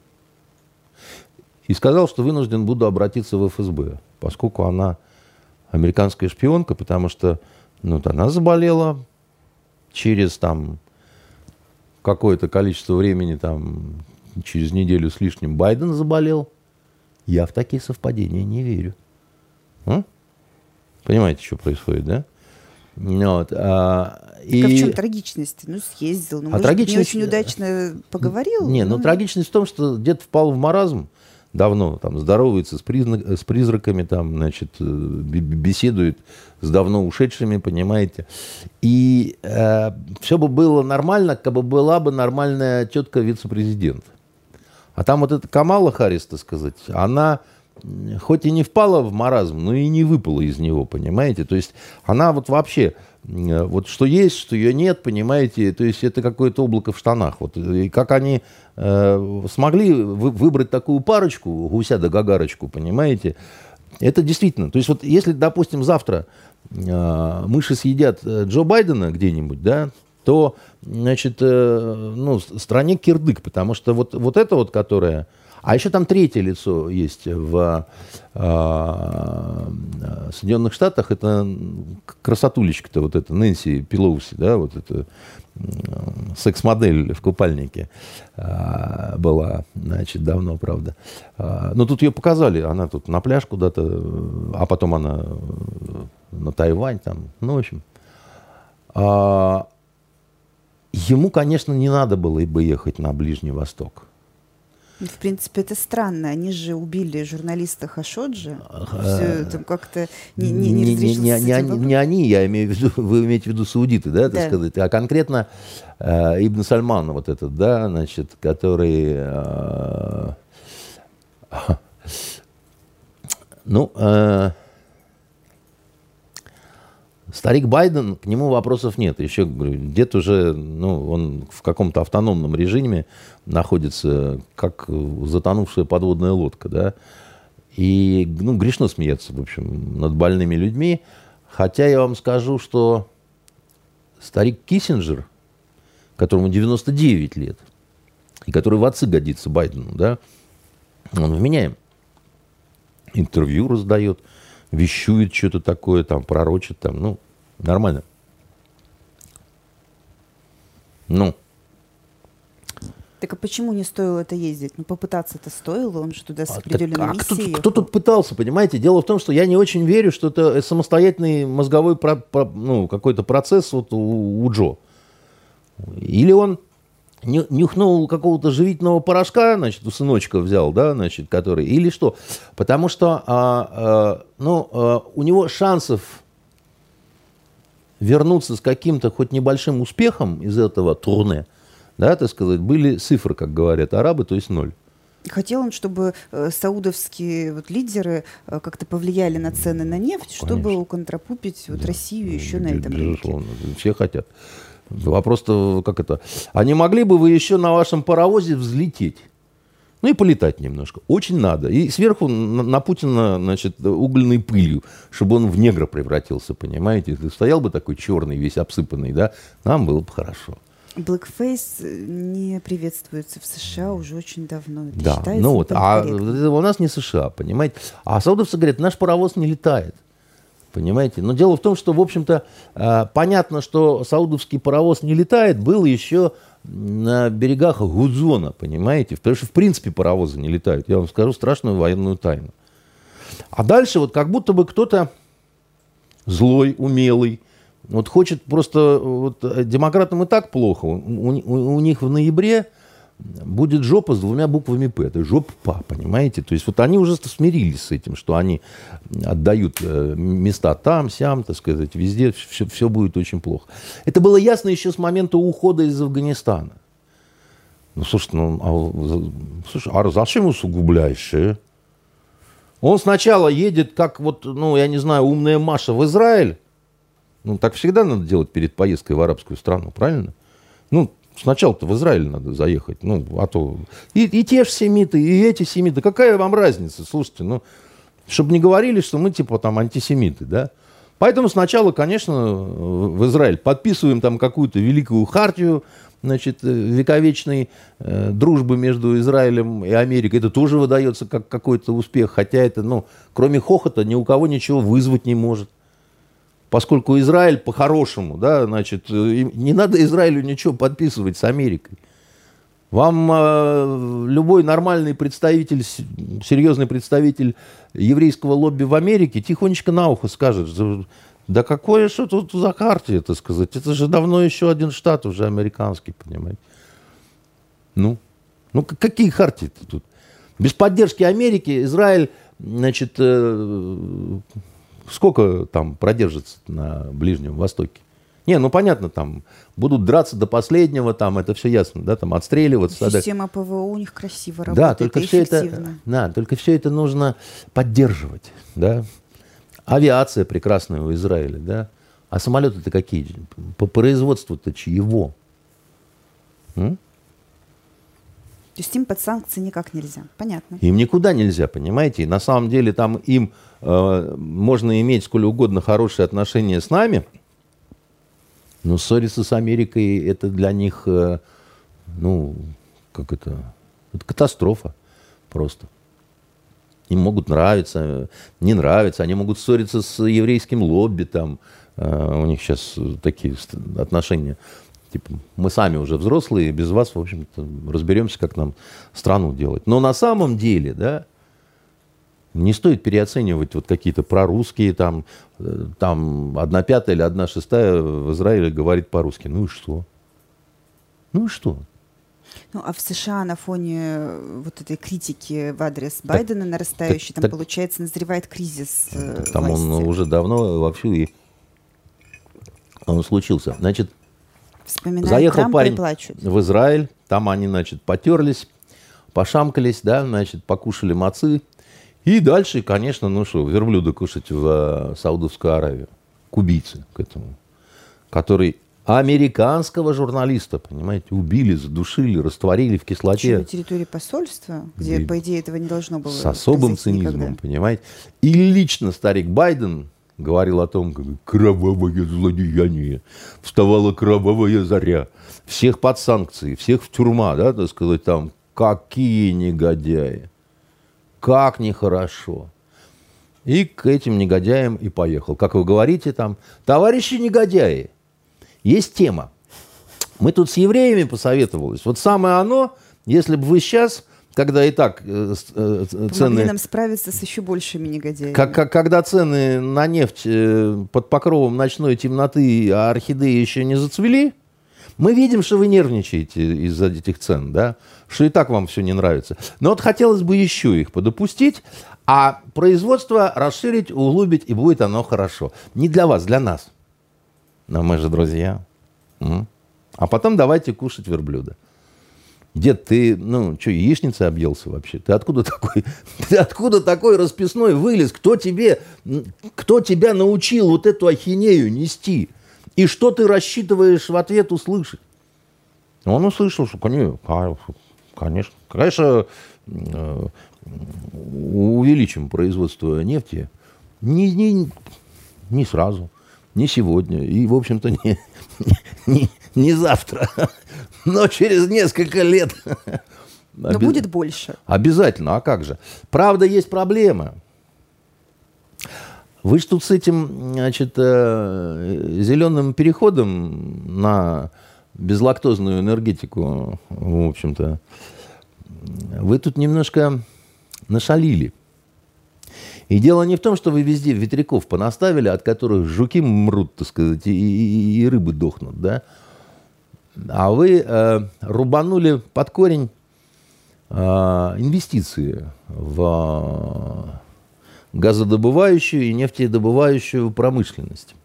и сказал, что вынужден буду обратиться в ФСБ, поскольку она американская шпионка, потому что ну, она заболела через там какое-то количество времени, там, через неделю с лишним Байден заболел. Я в такие совпадения не верю. М? Понимаете, что происходит, да? Вот, а, и... Так а в чем трагичность? Ну, съездил, ну, а может, трагичность... не очень удачно поговорил. Не, ну, ну, трагичность в том, что дед впал в маразм, давно там здоровается с, признак, с призраками, там, значит, э, беседует с давно ушедшими, понимаете. И э, все бы было нормально, как бы была бы нормальная тетка вице-президент. А там вот эта Камала Харрис, так сказать, она хоть и не впала в маразм, но и не выпала из него, понимаете. То есть она вот вообще Э, вот что есть, что ее нет, понимаете, то есть это какое-то облако в штанах. Вот, и как они э, смогли вы, выбрать такую парочку, гуся да гагарочку, понимаете, это действительно, то есть вот если, допустим, завтра э, мыши съедят э, Джо Байдена где-нибудь, да, то, значит, э, ну, стране кирдык, потому что вот, вот это вот, которая а еще там третье лицо есть в э, Соединенных Штатах. Это красотулечка-то вот эта Нэнси Пелоуси, да, вот это секс-модель в купальнике а, была, значит, давно, правда. А, но тут ее показали, она тут на пляж куда-то, а потом она на Тайвань там, ну, в общем. А, ему, конечно, не надо было бы ехать на Ближний Восток. В принципе, это странно. Они же убили журналиста Хашоджи. Все там как-то не, не, не, не, не, не, не они, я имею в виду, вы имеете в виду саудиты, да, так да. сказать, а конкретно э, Ибн Сальман, вот этот, да, значит, который... Э, ну, э, Старик Байден, к нему вопросов нет. Еще говорю, дед уже, ну, он в каком-то автономном режиме находится, как затонувшая подводная лодка, да. И, ну, грешно смеяться, в общем, над больными людьми. Хотя я вам скажу, что старик Киссинджер, которому 99 лет, и который в отцы годится Байдену, да, он вменяем. Интервью раздает, вещует что-то такое, там, пророчит, там, ну, Нормально. Ну. Так а почему не стоило это ездить? Ну, попытаться-то стоило, он же туда с а, определенной а, миссией кто, кто тут пытался, понимаете? Дело в том, что я не очень верю, что это самостоятельный мозговой про, про, ну, какой-то процесс вот у, у Джо. Или он нюхнул какого-то живительного порошка, значит, у сыночка взял, да, значит, который, или что? Потому что, а, а, ну, а, у него шансов вернуться с каким-то хоть небольшим успехом из этого турне, да, так сказать, были цифры, как говорят арабы, то есть ноль. Хотел он, чтобы э, саудовские вот, лидеры э, как-то повлияли на цены на нефть, Конечно. чтобы уконтрапупить вот, да. Россию еще на этом Безусловно, рынке. все хотят. Вопрос-то как это? А не могли бы вы еще на вашем паровозе взлететь? Ну и полетать немножко. Очень надо. И сверху на, на Путина, значит, угольной пылью, чтобы он в негра превратился, понимаете? Если стоял бы такой черный, весь обсыпанный, да, нам было бы хорошо. Blackface не приветствуется в США уже очень давно. Это да, ну вот, а у нас не США, понимаете? А саудовцы говорят, наш паровоз не летает. Понимаете? Но дело в том, что, в общем-то, э, понятно, что саудовский паровоз не летает, был еще на берегах Гудзона, понимаете? Потому что, в принципе, паровозы не летают. Я вам скажу страшную военную тайну. А дальше вот как будто бы кто-то злой, умелый, вот хочет просто... Вот, демократам и так плохо. У, у, у них в ноябре будет жопа с двумя буквами «П». Это жопа, понимаете? То есть вот они уже смирились с этим, что они отдают э, места там, сям, так сказать, везде все, все будет очень плохо. Это было ясно еще с момента ухода из Афганистана. Ну, слушай, ну, а, слушай, а зачем усугубляешь? Э? Он сначала едет, как вот, ну, я не знаю, умная Маша в Израиль. Ну, так всегда надо делать перед поездкой в арабскую страну, правильно? Ну, Сначала-то в Израиль надо заехать. Ну, а то... И, и те же семиты, и эти семиты. Какая вам разница? Слушайте, ну, чтобы не говорили, что мы типа там антисемиты, да? Поэтому сначала, конечно, в Израиль подписываем там какую-то великую хартию, значит, вековечной э, дружбы между Израилем и Америкой. Это тоже выдается как какой-то успех, хотя это, ну, кроме хохота, ни у кого ничего вызвать не может поскольку Израиль по-хорошему, да, значит, не надо Израилю ничего подписывать с Америкой. Вам э, любой нормальный представитель, серьезный представитель еврейского лобби в Америке тихонечко на ухо скажет, да какое что тут за карте, это сказать, это же давно еще один штат уже американский, понимаете. Ну, ну какие хартии тут? Без поддержки Америки Израиль, значит, э, сколько там продержится на Ближнем Востоке? Не, ну понятно, там будут драться до последнего, там это все ясно, да, там отстреливаться. Система ПВО у них красиво работает. Да, только все это, да, только все это нужно поддерживать, да. Авиация прекрасная у Израиля, да. А самолеты-то какие? По производству-то чьего? М? То есть им под санкции никак нельзя. Понятно. Им никуда нельзя, понимаете? И на самом деле там им э, можно иметь сколь угодно хорошие отношения с нами, но ссориться с Америкой это для них, э, ну, как это, это катастрофа просто. Им могут нравиться, не нравиться, они могут ссориться с еврейским лобби там, э, у них сейчас такие отношения типа, мы сами уже взрослые, без вас, в общем-то, разберемся, как нам страну делать. Но на самом деле, да, не стоит переоценивать вот какие-то прорусские, там, э, там одна пятая или одна шестая в Израиле говорит по-русски. Ну и что? Ну и что? Ну, а в США на фоне вот этой критики в адрес так, Байдена нарастающей, так, там, так, получается, назревает кризис э, Там власти. он уже давно вовсю и он случился. Значит, Вспоминают Заехал Трампа парень плачут. в Израиль, там они, значит, потерлись, пошамкались, да, значит, покушали мацы. И дальше, конечно, ну что, верблюда кушать в э, Саудовскую Аравию. К убийце к этому. Который американского журналиста, понимаете, убили, задушили, растворили в кислоте. на территории посольства, где, и, по идее, этого не должно было С особым цинизмом, никогда. понимаете. И лично старик Байден говорил о том, как кровавое злодеяние, вставала кровавая заря, всех под санкции, всех в тюрьма, да, так сказать, там, какие негодяи, как нехорошо. И к этим негодяям и поехал. Как вы говорите там, товарищи негодяи, есть тема. Мы тут с евреями посоветовались. Вот самое оно, если бы вы сейчас когда и так э, э, цены... нам справиться с еще большими негодяями. Как, как, когда цены на нефть э, под покровом ночной темноты, а орхидеи еще не зацвели, мы видим, что вы нервничаете из-за этих цен, да, что и так вам все не нравится. Но вот хотелось бы еще их подопустить, а производство расширить, углубить, и будет оно хорошо. Не для вас, для нас. Но мы же друзья. А потом давайте кушать верблюда. Дед, ты, ну, что, яичница объелся вообще? Ты откуда такой, ты откуда такой расписной вылез? Кто тебе, кто тебя научил вот эту ахинею нести? И что ты рассчитываешь в ответ услышать? Он услышал, что, конечно, Конечно. Конечно, э, увеличим производство нефти. Не, не, не сразу, не сегодня и, в общем-то, не, не, не завтра, но через несколько лет. Но Обяз... будет больше. Обязательно, а как же? Правда, есть проблема. Вы же тут с этим, значит, э, зеленым переходом на безлактозную энергетику, в общем-то, вы тут немножко нашалили. И дело не в том, что вы везде ветряков понаставили, от которых жуки мрут, так сказать, и, и, и рыбы дохнут, да? А вы э, рубанули под корень э, инвестиции в газодобывающую и нефтедобывающую промышленность.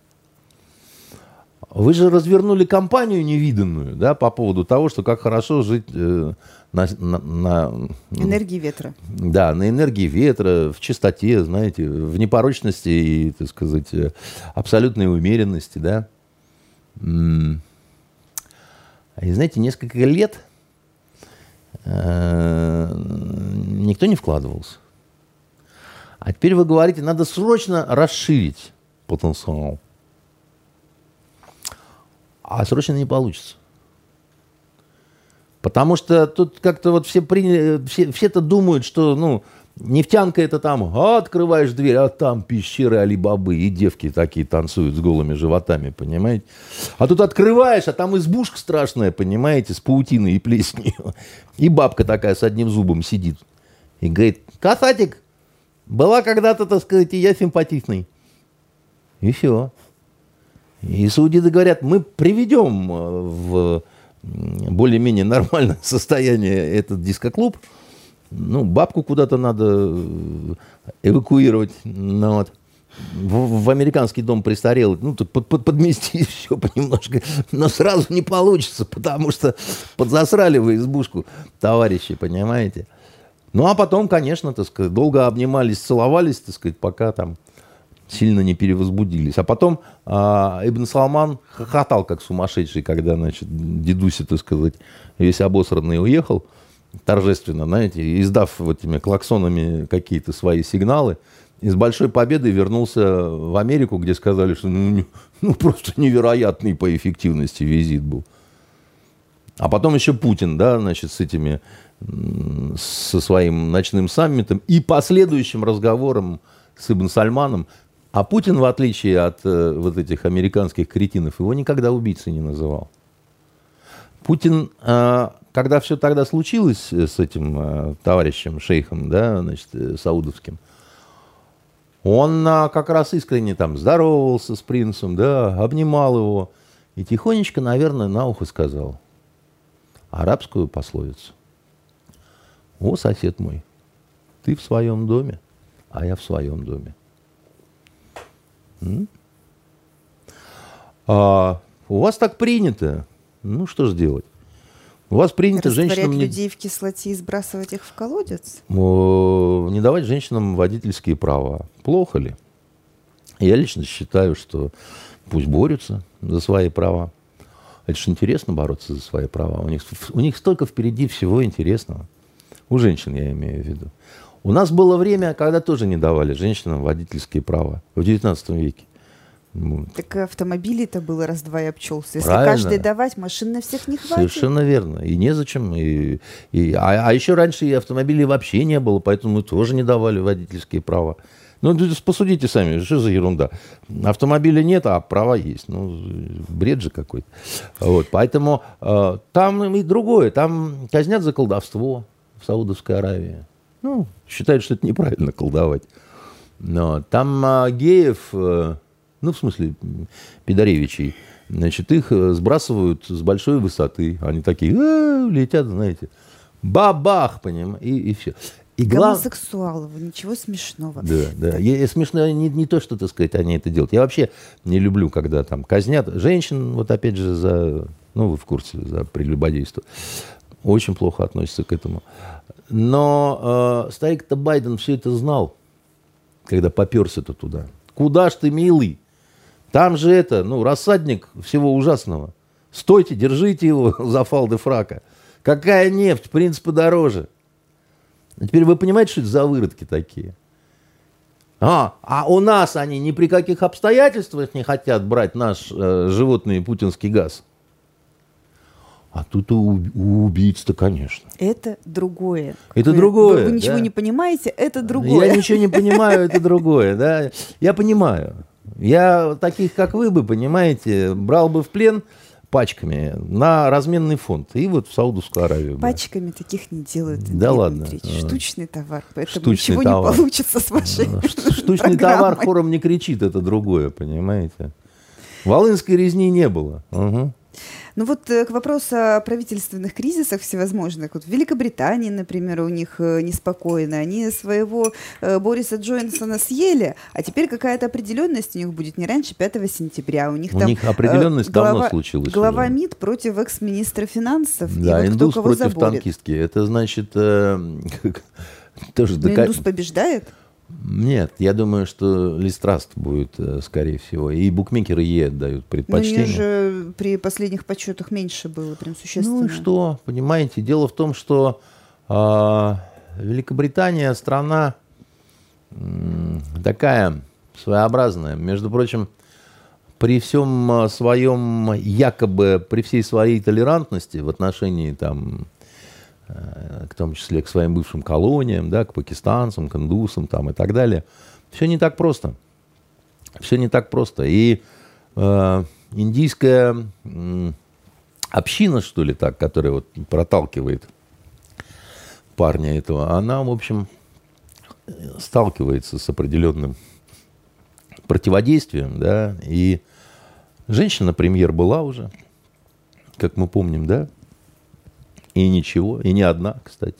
Вы же развернули кампанию невиданную, да, по поводу того, что как хорошо жить э, на, на, на... Энергии ветра. Да, на энергии ветра, в чистоте, знаете, в непорочности и, так сказать, э, абсолютной умеренности, да. И знаете, несколько лет э, никто не вкладывался. А теперь вы говорите, надо срочно расширить потенциал. А срочно не получится. Потому что тут как-то вот все приняли, все, все-то думают, что, ну, нефтянка это там, открываешь дверь, а там пещеры Алибабы, и девки такие танцуют с голыми животами, понимаете? А тут открываешь, а там избушка страшная, понимаете, с паутиной и плесенью. И бабка такая с одним зубом сидит. И говорит, касатик, была когда-то, так сказать, и я симпатичный. И все. И судьи говорят, мы приведем э, в более-менее нормальное состояние этот дискоклуб. Ну, бабку куда-то надо э, эвакуировать. Ну, вот. в, в американский дом престарелый, ну, под, под, подмести все понемножку. Но сразу не получится, потому что подзасрали вы избушку, товарищи, понимаете? Ну, а потом, конечно, так сказать, долго обнимались, целовались, так сказать, пока там сильно не перевозбудились. А потом а, Ибн Салман хохотал, как сумасшедший, когда, значит, дедуси, так сказать, весь обосранный уехал торжественно, знаете, издав вот этими клаксонами какие-то свои сигналы, и с большой победой вернулся в Америку, где сказали, что ну, ну просто невероятный по эффективности визит был. А потом еще Путин, да, значит, с этими, со своим ночным саммитом и последующим разговором с Ибн Сальманом. А Путин, в отличие от э, вот этих американских кретинов, его никогда убийцей не называл. Путин, э, когда все тогда случилось с этим э, товарищем, шейхом, да, значит, э, саудовским, он э, как раз искренне там здоровался с принцем, да, обнимал его и тихонечко, наверное, на ухо сказал арабскую пословицу. О, сосед мой, ты в своем доме, а я в своем доме. А, у вас так принято. Ну, что же делать? У вас принято женщинам... Не... людей в кислоте и сбрасывать их в колодец? Не давать женщинам водительские права. Плохо ли? Я лично считаю, что пусть борются за свои права. Это же интересно бороться за свои права. У них, у них столько впереди всего интересного. У женщин, я имею в виду. У нас было время, когда тоже не давали женщинам водительские права в XIX веке. Так автомобилей-то было раз-два и обчелся. Если Правильно. каждый давать, машин на всех не хватит. Совершенно верно. И незачем. И, и, а, а еще раньше и автомобилей вообще не было, поэтому мы тоже не давали водительские права. Ну, посудите сами, что за ерунда. Автомобиля нет, а права есть. Ну, бред же какой-то. Вот, поэтому э, там и другое. Там казнят за колдовство в Саудовской Аравии. Ну, считают, что это неправильно колдовать. Но там э, геев... Э, ну, в смысле, Пидоревичей, значит, их э, сбрасывают с большой высоты. Они такие э, летят, знаете, бабах, понимаете, и, и все. И Гомосексуалов, ничего смешного. Да, да. Я, смешно не, не то, что, так сказать, они это делают. Я вообще не люблю, когда там казнят женщин, вот опять же, за, ну, вы в курсе, за прелюбодейство. Очень плохо относятся к этому. Но э, старик-то Байден все это знал, когда поперся-то туда. Куда ж ты, милый? Там же это, ну, рассадник всего ужасного. Стойте, держите его за фалды фрака. Какая нефть? Принц подороже. А теперь вы понимаете, что это за выродки такие? А, а у нас они ни при каких обстоятельствах не хотят брать наш э, животный путинский газ. А тут у, у убийц-то, конечно. Это другое. Это вы, другое. Вы, вы ничего да? не понимаете, это другое. Я ничего не понимаю, это другое, да. Я понимаю. Я таких, как вы бы, понимаете, брал бы в плен пачками на разменный фонд. И вот в Саудовскую Аравию. Пачками бы. таких не делают. Андрей да ладно. Дмитриевич. Штучный товар. Поэтому Штучный ничего товар. не получится с вашей Штучный товар хором не кричит, это другое, понимаете. Волынской резни не было. Угу. Ну вот э, к вопросу о правительственных кризисах всевозможных. Вот в Великобритании, например, у них э, неспокойно. Они своего э, Бориса Джонсона съели, а теперь какая-то определенность у них будет не раньше 5 сентября. У них у там них определенность глава, давно случилась. Глава уже. МИД против экс-министра финансов. Да, и вот индус кто кого против заборет. танкистки. Это значит... Э, тоже Но дока... индус побеждает? Нет, я думаю, что Листраст будет, э, скорее всего. И букмекеры Е дают предпочтение. Но у же при последних подсчетах меньше было, прям существенно. Ну и что, понимаете, дело в том, что э, Великобритания страна э, такая своеобразная. Между прочим, при всем своем якобы, при всей своей толерантности в отношении там к том числе к своим бывшим колониям, да, к пакистанцам, к индусам там, и так далее. Все не так просто. Все не так просто. И э, индийская э, община, что ли, так, которая вот проталкивает парня этого, она, в общем, сталкивается с определенным противодействием, да, и женщина-премьер была уже, как мы помним, да, и ничего, и не одна, кстати.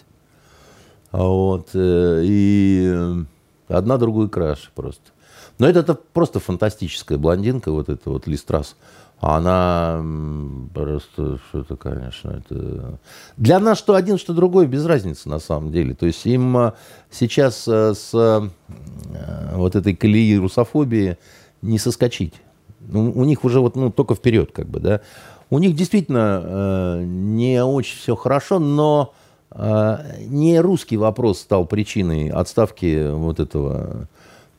Вот, э, и одна другую краше просто. Но это, это просто фантастическая блондинка, вот эта вот Листрас. Она просто что-то, конечно, это... Для нас что один, что другой, без разницы на самом деле. То есть им э, сейчас э, с вот этой колеи русофобии не соскочить. У них уже вот, ну, только вперед, как бы, да. У них действительно э, не очень все хорошо, но э, не русский вопрос стал причиной отставки вот этого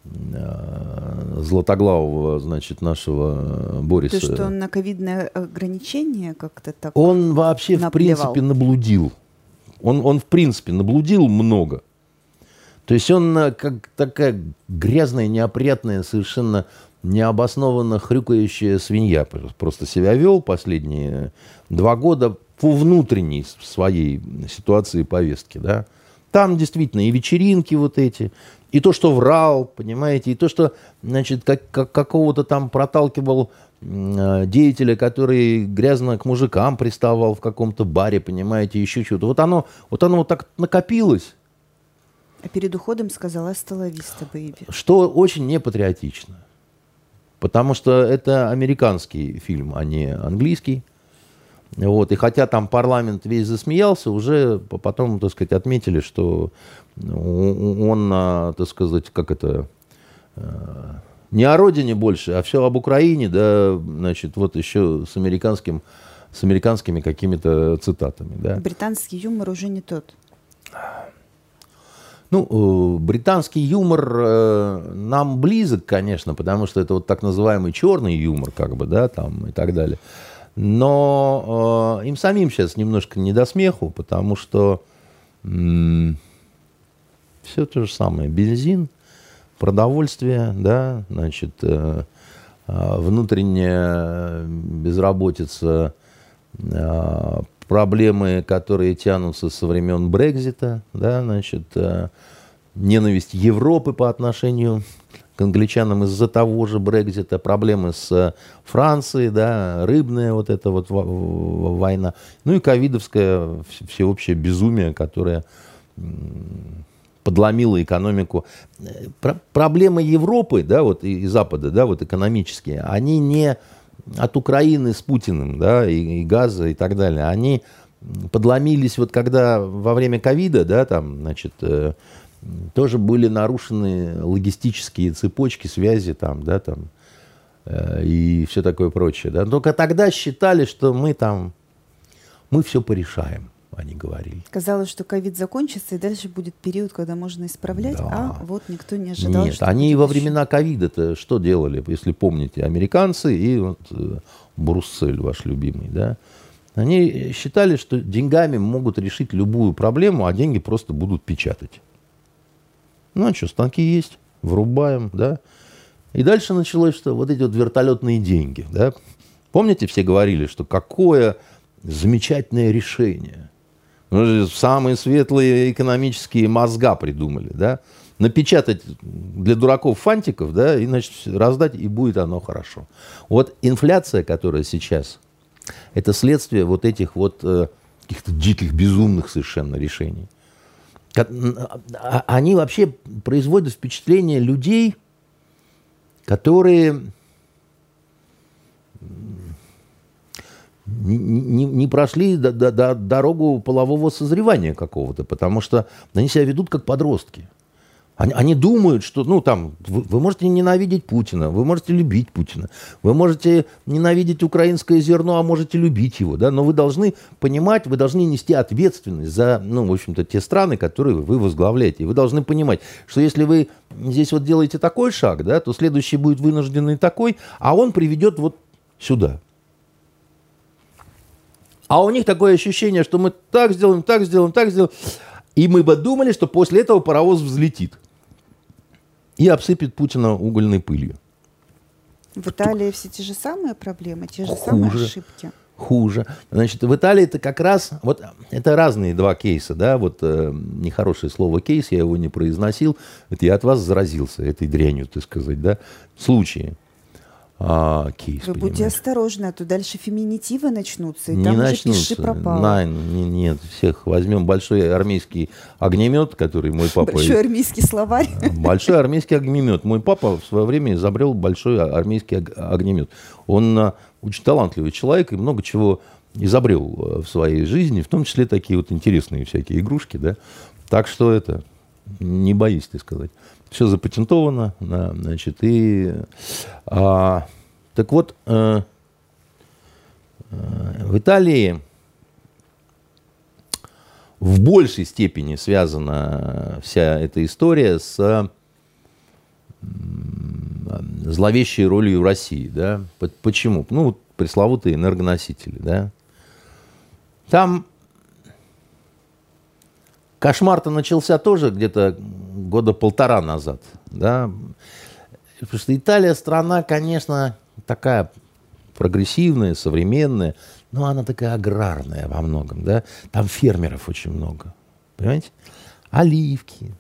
э, златоглавого, значит, нашего Бориса. То, что он на ковидное ограничение как-то так Он вообще, наплевал. в принципе, наблудил. Он, он, в принципе, наблудил много. То есть он как такая грязная, неопрятная, совершенно необоснованно хрюкающая свинья просто себя вел последние два года по внутренней своей ситуации и повестке, да. Там действительно и вечеринки вот эти, и то, что врал, понимаете, и то, что, значит, как, как, какого-то там проталкивал э, деятеля, который грязно к мужикам приставал в каком-то баре, понимаете, еще что-то. Вот оно, вот оно вот так накопилось. А перед уходом сказала «Астоловиста, бэйби». Что очень непатриотично. Потому что это американский фильм, а не английский. Вот. И хотя там парламент весь засмеялся, уже потом, так сказать, отметили, что он, так сказать, как это, не о родине больше, а все об Украине, да, значит, вот еще с американским, с американскими какими-то цитатами, да. Британский юмор уже не тот. Ну, британский юмор э, нам близок, конечно, потому что это вот так называемый черный юмор, как бы, да, там и так далее. Но э, им самим сейчас немножко не до смеху, потому что м- все то же самое. Бензин, продовольствие, да, значит, э, э, внутренняя безработица, э, проблемы, которые тянутся со времен Брекзита, да, значит, э, ненависть Европы по отношению к англичанам из-за того же Брекзита, проблемы с Францией, да, рыбная вот эта вот война, ну и ковидовское всеобщее безумие, которое подломило экономику. Про проблемы Европы, да, вот и Запада, да, вот экономические, они не от Украины с Путиным, да, и, и газа и так далее, они подломились вот когда во время ковида, да, там, значит, э, тоже были нарушены логистические цепочки связи там, да, там, э, и все такое прочее, да. Только тогда считали, что мы там, мы все порешаем. Они говорили. Казалось, что ковид закончится, и дальше будет период, когда можно исправлять, Да. а вот никто не ожидал, Нет, они во еще. времена ковида-то что делали, если помните, американцы и вот, э, Бруссель ваш любимый, да? Они считали, что деньгами могут решить любую проблему, а деньги просто будут печатать. Ну, а что, станки есть, врубаем, да? И дальше началось, что вот эти вот вертолетные деньги, да? Помните, все говорили, что какое замечательное решение. Ну, самые светлые экономические мозга придумали, да? Напечатать для дураков фантиков, да, и, значит, раздать, и будет оно хорошо. Вот инфляция, которая сейчас, это следствие вот этих вот э, каких-то диких, безумных совершенно решений. А- Они вообще производят впечатление людей, которые не, не- не прошли до- до- до- дорогу полового созревания какого-то, потому что они себя ведут как подростки. Они, они думают, что, ну, там, вы, вы можете ненавидеть Путина, вы можете любить Путина, вы можете ненавидеть украинское зерно, а можете любить его, да, но вы должны понимать, вы должны нести ответственность за, ну, в общем-то, те страны, которые вы возглавляете. Вы должны понимать, что если вы здесь вот делаете такой шаг, да, то следующий будет вынужденный такой, а он приведет вот сюда. А у них такое ощущение, что мы так сделаем, так сделаем, так сделаем. И мы бы думали, что после этого паровоз взлетит и обсыпет Путина угольной пылью. В Италии все те же самые проблемы, те же самые Хуже. ошибки. Хуже. Значит, в Италии это как раз, вот это разные два кейса, да, вот э, нехорошее слово кейс, я его не произносил, это я от вас заразился этой дрянью, так сказать, да, случаи. А, кейс, Вы будьте осторожны, а то дальше феминитивы начнутся, и Не там начнутся. пиши пропало. Найн, не- нет, всех возьмем большой армейский огнемет, который мой папа... Большой армейский словарь. Большой армейский огнемет. Мой папа в свое время изобрел большой армейский ог- огнемет. Он а, очень талантливый человек и много чего изобрел а, в своей жизни, в том числе такие вот интересные всякие игрушки, да. Так что это, не боюсь ты сказать. Все запатентовано, да, значит, и... а, так вот, э, э, в Италии в большей степени связана вся эта история с зловещей ролью России. Да? Почему? Ну, пресловутые энергоносители. Да? Там кошмар-то начался тоже где-то года полтора назад. Да? Потому что Италия страна, конечно, такая прогрессивная, современная, но она такая аграрная во многом, да. Там фермеров очень много, понимаете? Оливки,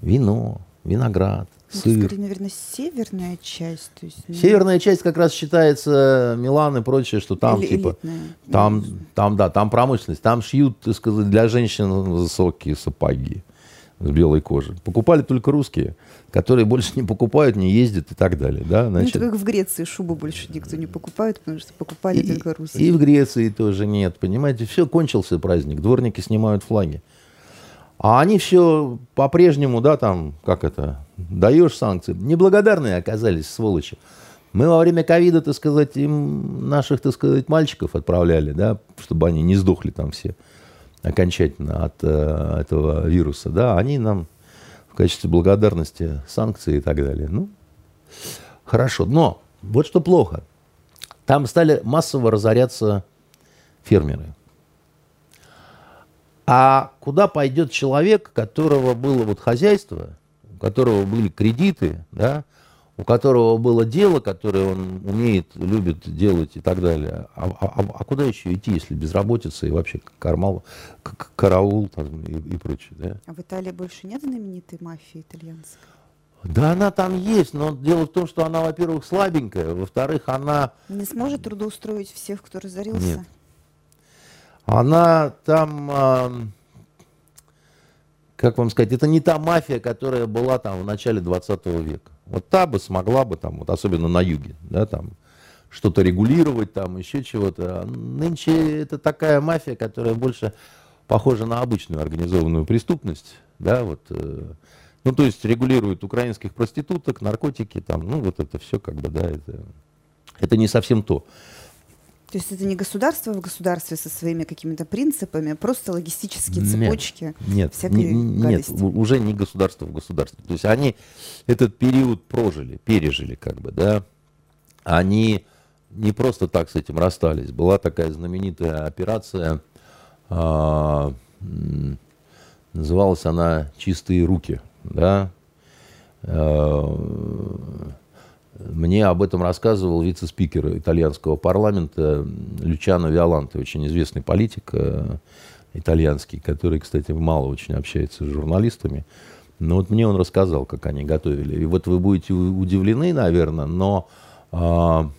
вино, виноград, сыр. скорее, наверное, северная часть. То есть, ну, Северная часть как раз считается Милан и прочее, что там эли- типа элитная. там, там, да, там промышленность, там шьют, так сказать, для женщин высокие сапоги с белой кожи. Покупали только русские, которые больше не покупают, не ездят и так далее, да, Ну, значит. это как в Греции шубу больше никто не покупает, потому что покупали И, только и русские. в Греции тоже нет, понимаете, все кончился праздник, дворники снимают флаги. А они все по-прежнему, да, там, как это, даешь санкции. Неблагодарные оказались, сволочи. Мы во время ковида, так сказать, им наших, так сказать, мальчиков отправляли, да, чтобы они не сдохли там все окончательно от э, этого вируса, да, они нам в качестве благодарности санкции и так далее. Ну, хорошо. Но вот что плохо. Там стали массово разоряться фермеры. А куда пойдет человек, которого было вот хозяйство, которого были кредиты, да, у которого было дело, которое он умеет, любит делать и так далее. А, а- а- а куда еще идти, если безработица и вообще кармал, караул там, и, и прочее, да? А в Италии больше нет знаменитой мафии итальянской? Да она там есть, но дело в том, что она, во-первых, слабенькая, во-вторых, она Не сможет трудоустроить всех, кто разорился? Нет. Она там, ам, как вам сказать, это не та мафия, которая была там в начале 20 века. Вот та бы смогла бы там, вот особенно на юге, да, там что-то регулировать, там еще чего-то. А Нынче это такая мафия, которая больше похожа на обычную организованную преступность, да, вот. э, Ну, то есть регулирует украинских проституток, наркотики, там, ну, вот это все как бы, да, это, это не совсем то. То есть это не государство в государстве со своими какими-то принципами, а просто логистические цепочки. Нет, всякой нет, нет, уже не государство в государстве. То есть они этот период прожили, пережили как бы, да. Они не просто так с этим расстались. Была такая знаменитая операция, а, называлась она «Чистые руки», да. А, мне об этом рассказывал вице-спикер итальянского парламента Лючано Виоланте, очень известный политик э, итальянский, который, кстати, мало очень общается с журналистами. Но вот мне он рассказал, как они готовили. И вот вы будете удивлены, наверное, но а,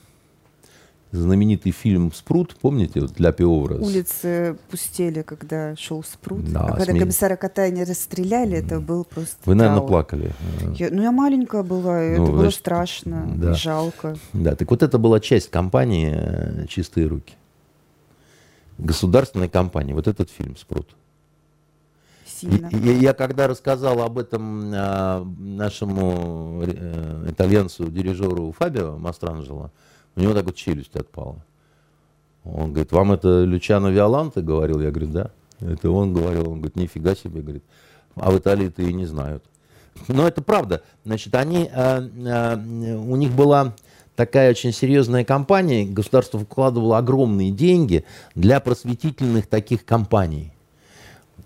знаменитый фильм «Спрут», помните, вот для Пиоврас? Улицы пустели, когда шел «Спрут». Да, а когда сме... комиссара Катайни расстреляли, это был просто Вы, наверное, траур. плакали. Я, ну, я маленькая была, ну, это значит, было страшно, да. жалко. Да, так вот это была часть компании э, «Чистые руки». Государственной компании. Вот этот фильм «Спрут». Сильно. И, я когда рассказал об этом а, нашему э, итальянцу, дирижеру Фабио Мастранджело, у него так вот челюсть отпала. Он говорит, вам это Лючано Виоланте говорил? Я говорю, да. Это он говорил. Он говорит, нифига себе, говорит. А в Италии-то и не знают. Но это правда. Значит, они, э, э, у них была такая очень серьезная компания, государство вкладывало огромные деньги для просветительных таких компаний.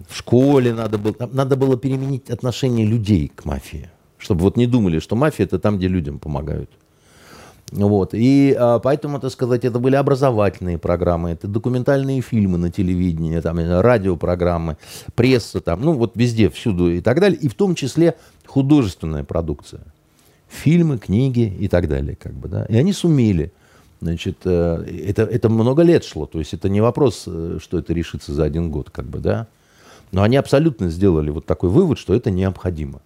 В школе надо было, надо было переменить отношение людей к мафии. Чтобы вот не думали, что мафия это там, где людям помогают. Вот. И а, поэтому, так сказать, это были образовательные программы, это документальные фильмы на телевидении, там, радиопрограммы, пресса, там, ну вот везде, всюду и так далее. И в том числе художественная продукция. Фильмы, книги и так далее. Как бы, да. И они сумели. Значит, э, это, это много лет шло. То есть это не вопрос, э, что это решится за один год. Как бы, да. Но они абсолютно сделали вот такой вывод, что это необходимо.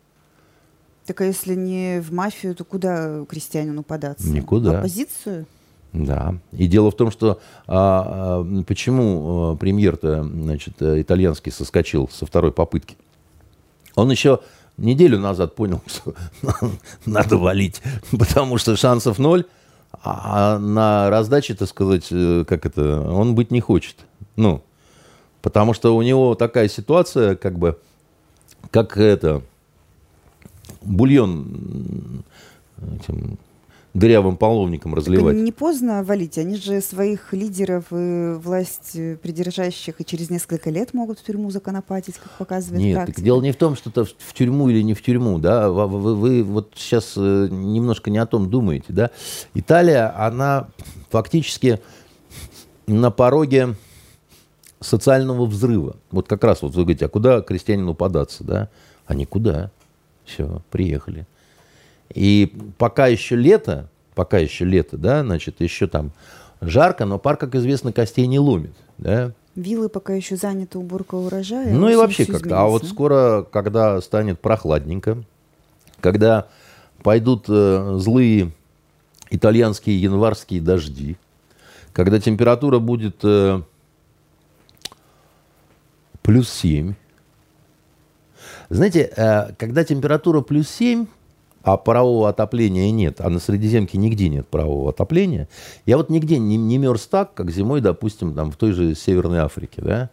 Так а если не в мафию, то куда крестьянину податься? Никуда. В оппозицию? Да. И дело в том, что а, а, почему а, премьер-то, значит, итальянский соскочил со второй попытки? Он еще неделю назад понял, что надо валить, потому что шансов ноль, а на раздаче, так сказать, э, как это, он быть не хочет. Ну, потому что у него такая ситуация, как бы, как это, бульон этим дырявым половником разливать. Так не поздно валить. Они же своих лидеров и власть придержащих и через несколько лет могут в тюрьму законопатить, как показывает Нет, практика. так дело не в том, что это в тюрьму или не в тюрьму. Да? Вы, вы, вы вот сейчас э, немножко не о том думаете. Да? Италия, она фактически на пороге социального взрыва. Вот как раз вот вы говорите, а куда крестьянину податься? Да? А никуда. Все, приехали. И пока еще лето, пока еще лето, да, значит, еще там жарко, но пар, как известно, костей не ломит, да. Виллы пока еще заняты уборкой урожая. Ну и вообще как-то. А вот скоро, когда станет прохладненько, когда пойдут э, злые итальянские январские дожди, когда температура будет э, плюс 7, знаете, э, когда температура плюс 7, а парового отопления нет, а на Средиземке нигде нет парового отопления, я вот нигде не, не мерз так, как зимой, допустим, там в той же Северной Африке, да?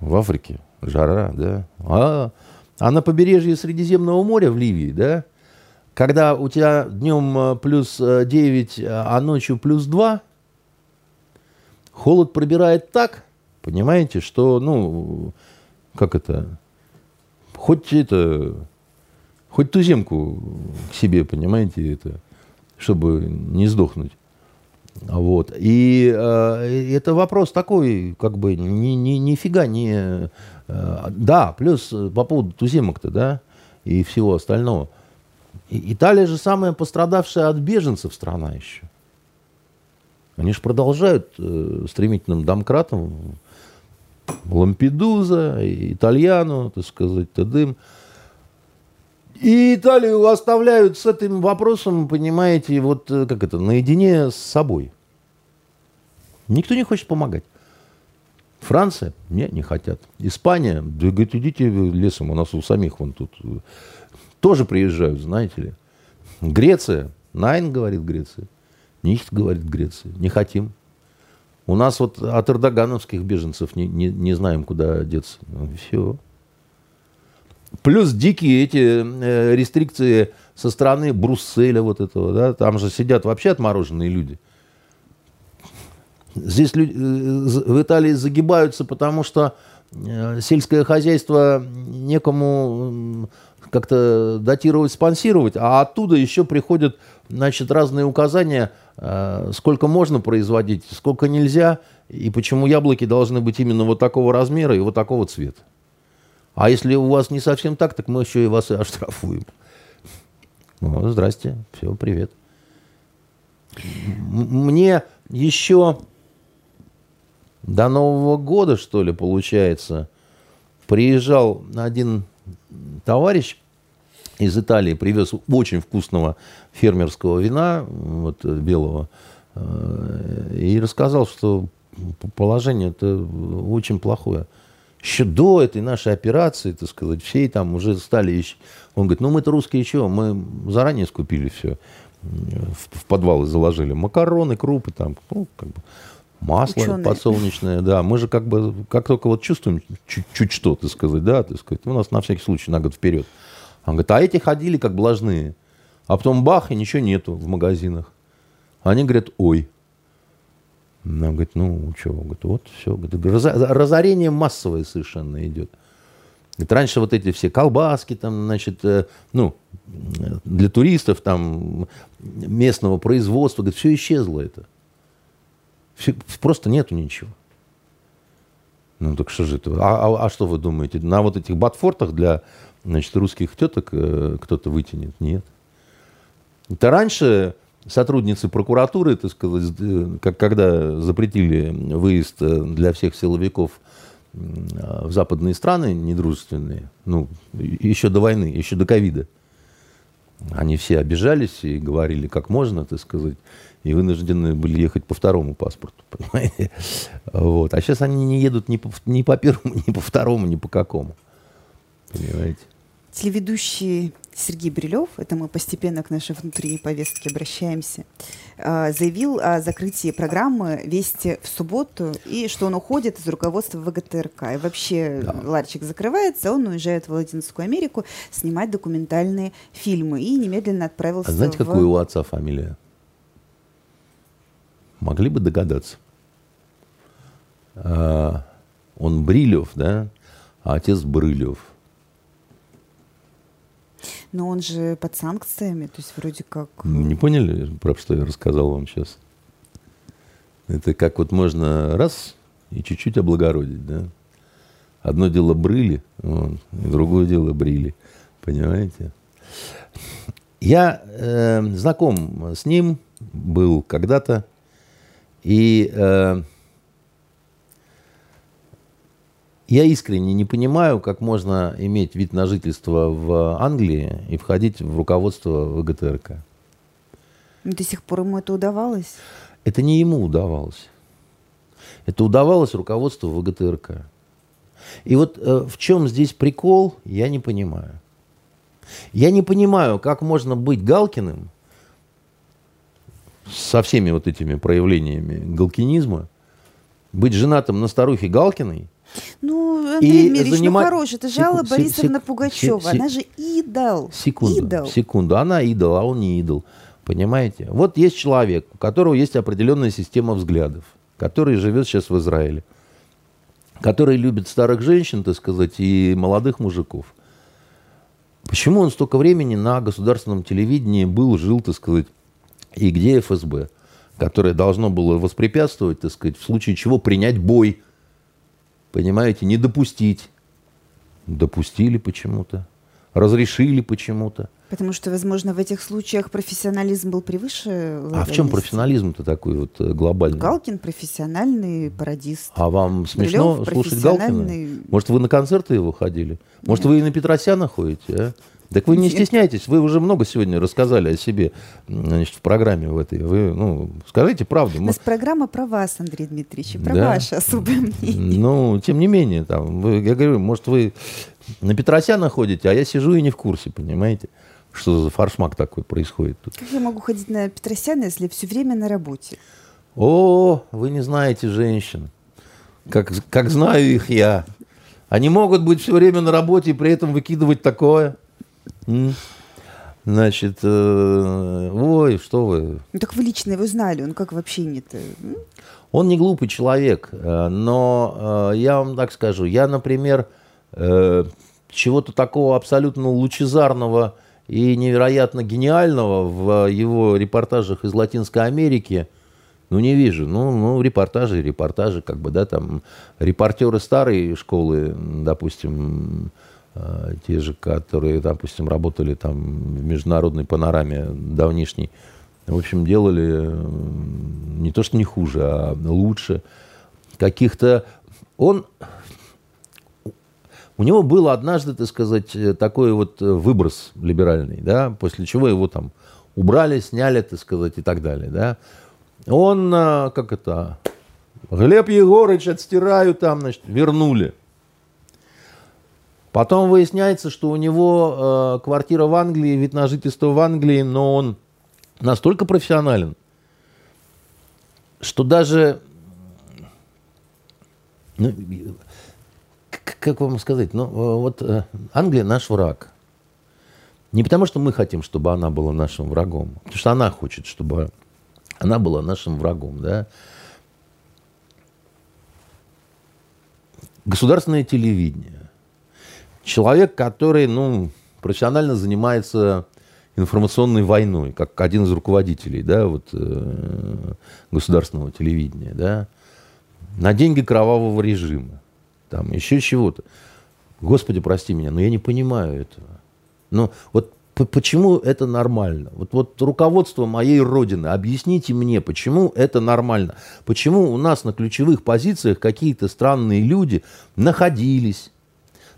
В Африке жара, да? А, а на побережье Средиземного моря в Ливии, да? Когда у тебя днем э, плюс 9, э, а ночью плюс 2, холод пробирает так, понимаете, что, ну, как это, хоть это, хоть туземку к себе, понимаете, это, чтобы не сдохнуть. Вот. И э, это вопрос такой, как бы, ни, ни, нифига не... Э, да, плюс по поводу туземок-то, да, и всего остального. И, Италия же самая пострадавшая от беженцев страна еще. Они же продолжают э, стремительным домкратом Лампедуза, Итальяну, так сказать, Тадым. И Италию оставляют с этим вопросом, понимаете, вот э, как это, наедине с собой. Никто не хочет помогать. Франция? Нет, не хотят. Испания? Да, говорит, идите лесом, у нас у самих вон тут э, тоже приезжают, знаете ли. Греция? Найн, говорит Греция. Нихт, говорит Греция. Не хотим. У нас вот от эрдогановских беженцев не, не, не знаем, куда деться. Ну, все. Плюс дикие эти э, рестрикции со стороны Брусселя вот этого, да, там же сидят вообще отмороженные люди. Здесь люди, э, в Италии загибаются, потому что э, сельское хозяйство некому как-то датировать, спонсировать, а оттуда еще приходят значит, разные указания, сколько можно производить, сколько нельзя, и почему яблоки должны быть именно вот такого размера и вот такого цвета. А если у вас не совсем так, так мы еще и вас и оштрафуем. Ну, здрасте, все, привет. Мне еще до Нового года, что ли, получается, приезжал один товарищ из Италии, привез очень вкусного фермерского вина, вот белого, э, и рассказал, что положение это очень плохое еще до этой нашей операции, так сказать, все там уже стали... Еще... Он говорит, ну мы-то русские чего, мы заранее скупили все, в, в подвалы заложили. Макароны, крупы там, ну, как бы, масло Ученые. подсолнечное, да. Мы же как бы, как только вот чувствуем чуть, чуть что, так сказать, да, так сказать, у нас на всякий случай на год вперед. Он говорит, а эти ходили как блажные. А потом бах, и ничего нету в магазинах. Они говорят, ой, она говорит, ну, что, говорит, вот все. Говорит, разорение массовое совершенно идет. Говорит, раньше вот эти все колбаски, там, значит, э, ну, для туристов, там, местного производства, говорит, все исчезло это. Все, просто нету ничего. Ну, так что же это? А, а, а что вы думаете? На вот этих ботфортах для, значит, русских теток э, кто-то вытянет? Нет. Это раньше сотрудницы прокуратуры, так сказать, как, когда запретили выезд э, для всех силовиков в западные страны недружественные, ну, еще до войны, еще до ковида, они все обижались и говорили, как можно, так сказать, и вынуждены были ехать по второму паспорту, понимаете? Вот. А сейчас они не едут ни по, ни по первому, ни по второму, ни по какому. Понимаете? Телеведущий Сергей Брилев, это мы постепенно к нашей внутренней повестке обращаемся, а, заявил о закрытии программы «Вести в субботу» и что он уходит из руководства ВГТРК. И вообще да. ларчик закрывается, он уезжает в Латинскую Америку снимать документальные фильмы и немедленно отправился А знаете, в... какая у отца фамилия? Могли бы догадаться. А, он Брилев, да, а отец Брылев – но он же под санкциями, то есть вроде как... Не поняли, про что я рассказал вам сейчас? Это как вот можно раз и чуть-чуть облагородить, да? Одно дело брыли, вот, и другое дело брили. Понимаете? Я э, знаком с ним был когда-то, и э, Я искренне не понимаю, как можно иметь вид на жительство в Англии и входить в руководство ВГТРК. До сих пор ему это удавалось? Это не ему удавалось. Это удавалось руководству ВГТРК. И вот э, в чем здесь прикол, я не понимаю. Я не понимаю, как можно быть Галкиным со всеми вот этими проявлениями галкинизма, быть женатым на старухе Галкиной ну, Андрей Дмитриевич, ну, занимать... ну хорош, это же Алла Борисовна сек... Пугачева, сек... она же идол. Секунду, идол. секунду, она идол, а он не идол. Понимаете? Вот есть человек, у которого есть определенная система взглядов, который живет сейчас в Израиле, который любит старых женщин, так сказать, и молодых мужиков. Почему он столько времени на государственном телевидении был, жил, так сказать, и где ФСБ, которое должно было воспрепятствовать, так сказать, в случае чего принять бой – понимаете, не допустить. Допустили почему-то, разрешили почему-то. Потому что, возможно, в этих случаях профессионализм был превыше А в чем профессионализм-то такой вот э, глобальный? Галкин профессиональный пародист. А вам смешно Брилев слушать Галкина? Может, вы на концерты его ходили? Может, Нет. вы и на Петросяна ходите, а? Так вы не стесняйтесь, вы уже много сегодня рассказали о себе значит, в программе в этой. Вы, ну, скажите правду. У нас программа про вас, Андрей Дмитриевич, про да? ваше особое мнение. Ну, тем не менее, там, вы, я говорю, может, вы на Петросяна ходите, а я сижу и не в курсе, понимаете? Что за фаршмак такой происходит тут? Как я могу ходить на Петросяна, если все время на работе? О, вы не знаете женщин. Как, как знаю их я. Они могут быть все время на работе и при этом выкидывать такое. Значит, э, ой, что вы. Ну так вы лично его знали, он как вообще не-то? Он не глупый человек, э, но э, я вам так скажу, я, например, э, чего-то такого абсолютно лучезарного и невероятно гениального в его репортажах из Латинской Америки, ну, не вижу. Ну, ну, репортажи, репортажи, как бы, да, там, репортеры старой школы, допустим, те же, которые, допустим, работали там в международной панораме давнишней, в общем, делали не то, что не хуже, а лучше. Каких-то... Он... У него был однажды, так сказать, такой вот выброс либеральный, да, после чего его там убрали, сняли, так сказать, и так далее, да. Он, а, как это, Глеб Егорыч отстираю там, значит, вернули. Потом выясняется, что у него э, квартира в Англии, вид на жительство в Англии, но он настолько профессионален, что даже, ну, как вам сказать, ну вот э, Англия наш враг. Не потому, что мы хотим, чтобы она была нашим врагом, потому что она хочет, чтобы она была нашим врагом, да. Государственное телевидение. Человек, который, ну, профессионально занимается информационной войной, как один из руководителей, да, вот, э, государственного телевидения, да, на деньги кровавого режима, там, еще чего-то. Господи, прости меня, но я не понимаю этого. Ну, вот Почему это нормально? Вот, вот руководство моей родины, объясните мне, почему это нормально? Почему у нас на ключевых позициях какие-то странные люди находились,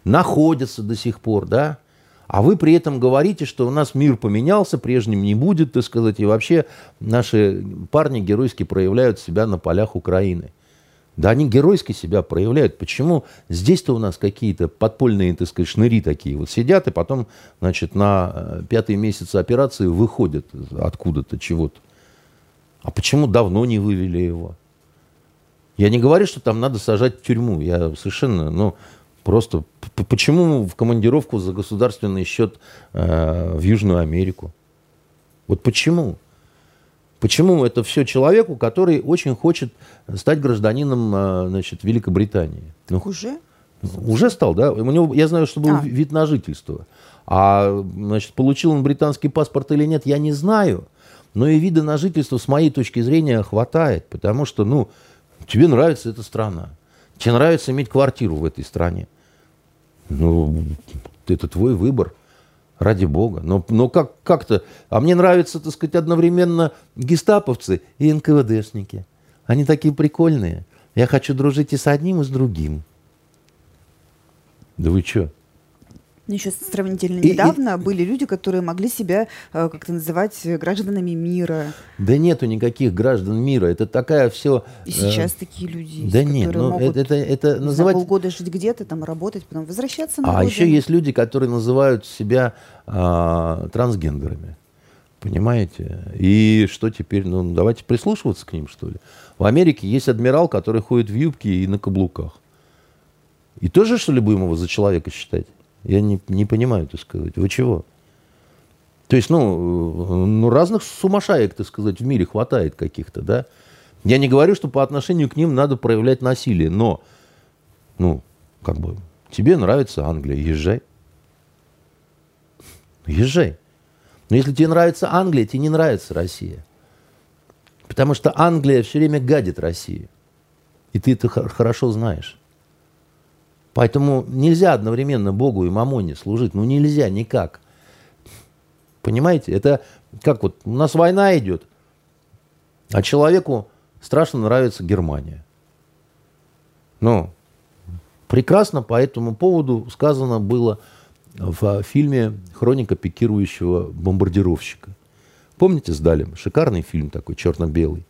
находятся до сих пор, да? А вы при этом говорите, что у нас мир поменялся, прежним не будет, так сказать, и вообще наши парни геройски проявляют себя на полях Украины. Да они геройски себя проявляют. Почему здесь-то у нас какие-то подпольные, так сказать, шныри такие вот сидят, и потом, значит, на э, пятый месяц операции выходят откуда-то чего-то. А почему давно не вывели его? Я не говорю, что там надо сажать в тюрьму. Я совершенно, ну, просто почему в командировку за государственный счет э, в Южную Америку? Вот почему? Почему это все человеку, который очень хочет стать гражданином а, значит, Великобритании? Ну, уже? Уже стал, да? У него, я знаю, что был а. вид на жительство. А значит, получил он британский паспорт или нет, я не знаю. Но и вида на жительство, с моей точки зрения, хватает. Потому что, ну, тебе нравится эта страна. Тебе нравится иметь квартиру в этой стране. Ну, это твой выбор. Ради бога. Но, но как, как-то... А мне нравятся, так сказать, одновременно гестаповцы и НКВДшники. Они такие прикольные. Я хочу дружить и с одним, и с другим. Да вы что? Ну, Еще сравнительно и, недавно и, были люди, которые могли себя э, как-то называть гражданами мира. Да нету никаких граждан мира. Это такая все. И сейчас э, такие люди есть, Да нет, ну могут, это, это, это называть. полгода жить где-то, там работать, потом возвращаться на. А родину. еще есть люди, которые называют себя э, трансгендерами. Понимаете? И что теперь? Ну, давайте прислушиваться к ним, что ли. В Америке есть адмирал, который ходит в юбке и на каблуках. И тоже, что ли, будем его за человека считать? Я не, не понимаю, так сказать. Вы чего? То есть, ну, ну, разных сумасшаек, так сказать, в мире хватает каких-то, да? Я не говорю, что по отношению к ним надо проявлять насилие, но, ну, как бы, тебе нравится Англия, езжай. Езжай. Но если тебе нравится Англия, тебе не нравится Россия. Потому что Англия все время гадит России. И ты это хорошо знаешь. Поэтому нельзя одновременно Богу и Мамоне служить. Ну нельзя никак. Понимаете? Это как вот у нас война идет, а человеку страшно нравится Германия. Ну, прекрасно по этому поводу сказано было в фильме «Хроника пикирующего бомбардировщика». Помните с Далем? Шикарный фильм такой, черно-белый.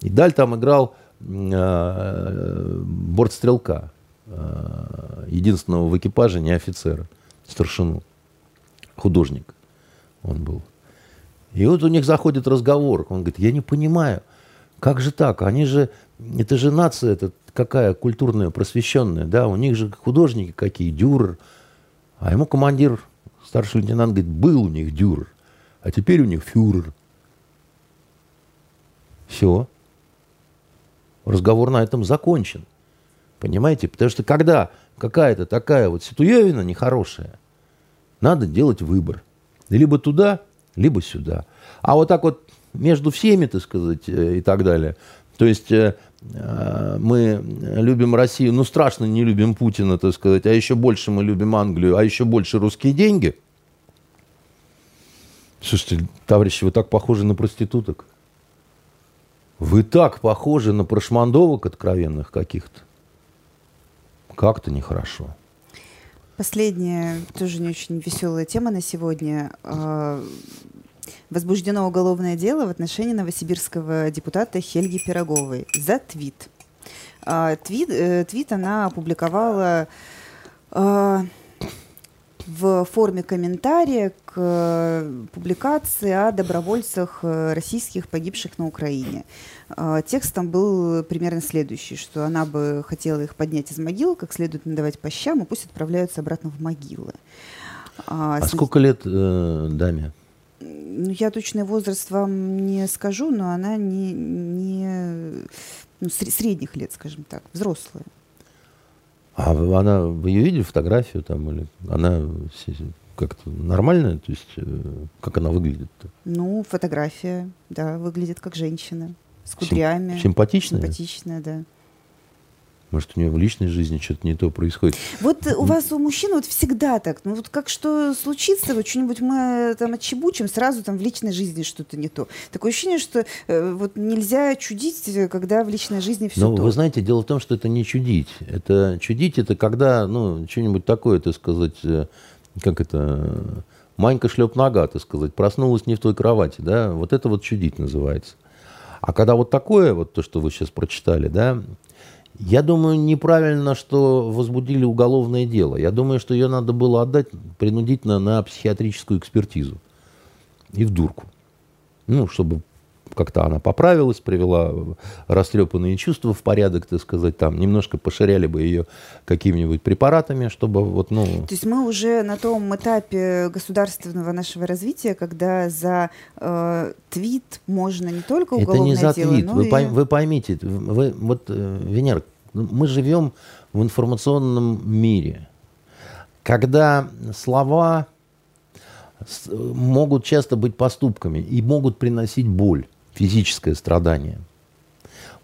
И Даль там играл э, бортстрелка. Э, единственного в экипаже не офицера, старшину, художник он был. И вот у них заходит разговор, он говорит, я не понимаю, Как же так? Они же, это же нация, это какая культурная, просвещенная, да, у них же художники какие, дюрер. А ему командир, старший лейтенант, говорит, был у них дюрер, а теперь у них фюрер. Все. Разговор на этом закончен. Понимаете? Потому что когда какая-то такая вот ситуевина нехорошая, надо делать выбор. Либо туда, либо сюда. А вот так вот между всеми, так сказать, э, и так далее. То есть э, э, мы любим Россию, ну страшно не любим Путина, так сказать, а еще больше мы любим Англию, а еще больше русские деньги. Слушайте, товарищи, вы так похожи на проституток. Вы так похожи на прошмандовок откровенных каких-то. Как-то нехорошо. Последняя, тоже не очень веселая тема на сегодня. А, возбуждено уголовное дело в отношении новосибирского депутата Хельги Пироговой за твит. А, твит, э, твит она опубликовала а, в форме комментария к публикации о добровольцах э, российских, погибших на Украине. А, текст там был примерно следующий, что она бы хотела их поднять из могил, как следует надавать по щам, и пусть отправляются обратно в могилы. А, а сколько лет э, даме? Ну, я точный возраст вам не скажу, но она не, не ну, средних лет, скажем так, взрослая. А она, вы ее видели фотографию там или она как-то нормальная, то есть э, как она выглядит-то? Ну, фотография, да, выглядит как женщина с кудрями. Сим- симпатичная? Симпатичная, да. Может, у нее в личной жизни что-то не то происходит. Вот у вас, у мужчин, вот всегда так. Ну, вот как что случится, вот что-нибудь мы там отчебучим, сразу там в личной жизни что-то не то. Такое ощущение, что э, вот нельзя чудить, когда в личной жизни все Ну, то. вы знаете, дело в том, что это не чудить. Это чудить, это когда, ну, что-нибудь такое, так сказать, э, как это, Манька шлеп нога, так сказать, проснулась не в той кровати, да, вот это вот чудить называется. А когда вот такое, вот то, что вы сейчас прочитали, да, я думаю, неправильно, что возбудили уголовное дело. Я думаю, что ее надо было отдать принудительно на психиатрическую экспертизу. И в дурку. Ну, чтобы как-то она поправилась, привела растрепанные чувства в порядок, так сказать, там немножко поширяли бы ее какими-нибудь препаратами, чтобы вот, ну... То есть мы уже на том этапе государственного нашего развития, когда за э, твит можно не только уголовное Это не за дело, твит, вы, и... пойм, вы поймите, вы, вот, э, Венера, мы живем в информационном мире, когда слова могут часто быть поступками и могут приносить боль физическое страдание.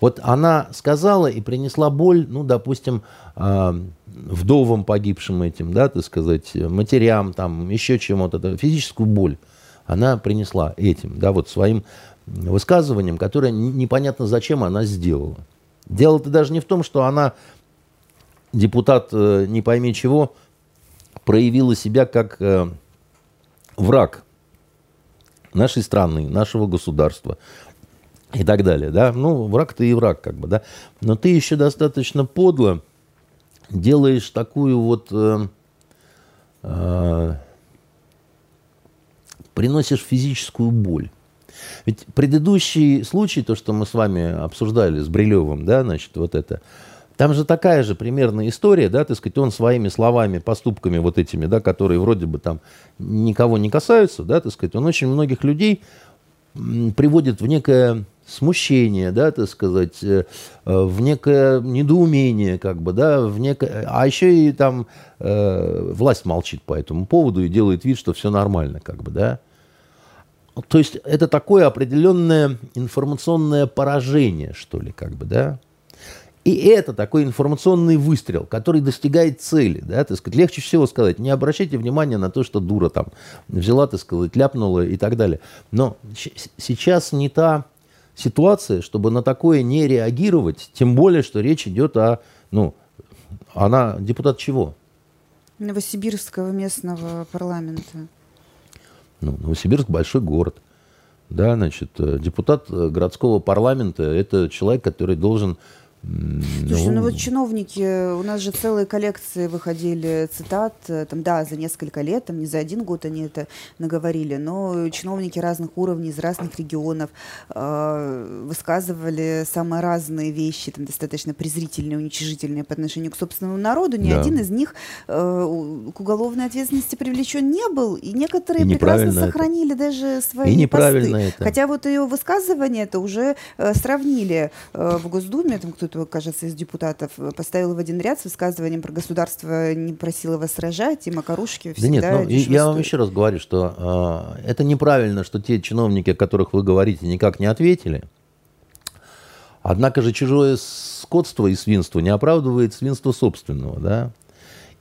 Вот она сказала и принесла боль, ну, допустим, э, вдовам погибшим этим, да, так сказать, матерям, там, еще чему-то, физическую боль она принесла этим, да, вот своим высказыванием, которое непонятно зачем она сделала. Дело-то даже не в том, что она, депутат э, не пойми чего, проявила себя как э, враг нашей страны, нашего государства и так далее, да. Ну, враг ты и враг, как бы, да. Но ты еще достаточно подло делаешь такую вот... Э, э, приносишь физическую боль. Ведь предыдущий случай, то, что мы с вами обсуждали с Брилевым, да, значит, вот это, там же такая же примерная история, да, так сказать, он своими словами, поступками вот этими, да, которые вроде бы там никого не касаются, да, так сказать, он очень многих людей приводит в некое смущение, да, так сказать, э, в некое недоумение, как бы, да, в некое... А еще и там э, власть молчит по этому поводу и делает вид, что все нормально, как бы, да. То есть это такое определенное информационное поражение, что ли, как бы, да. И это такой информационный выстрел, который достигает цели. Да, так сказать. Легче всего сказать, не обращайте внимания на то, что дура там взяла, так сказать, ляпнула и так далее. Но сейчас не та ситуация, чтобы на такое не реагировать, тем более, что речь идет о, ну, она депутат чего? Новосибирского местного парламента. Ну, Новосибирск большой город. Да, значит, э, депутат э, городского парламента – это человек, который должен Слушай, ну, ну вот чиновники, у нас же целые коллекции выходили цитат, э, там, да, за несколько лет, там, не за один год они это наговорили, но чиновники разных уровней, из разных регионов э, высказывали самые разные вещи, там, достаточно презрительные, уничижительные по отношению к собственному народу. Ни да. один из них э, к уголовной ответственности привлечен не был, и некоторые и прекрасно сохранили это. даже свои и неправильно посты. Это. Хотя вот ее высказывание это уже э, сравнили э, в Госдуме, там кто кто кажется, из депутатов поставил в один ряд с высказыванием про государство не просило вас сражать, и Макарушки всегда... Да нет, ну, я вам еще раз говорю, что э, это неправильно, что те чиновники, о которых вы говорите, никак не ответили. Однако же чужое скотство и свинство не оправдывает свинство собственного, да?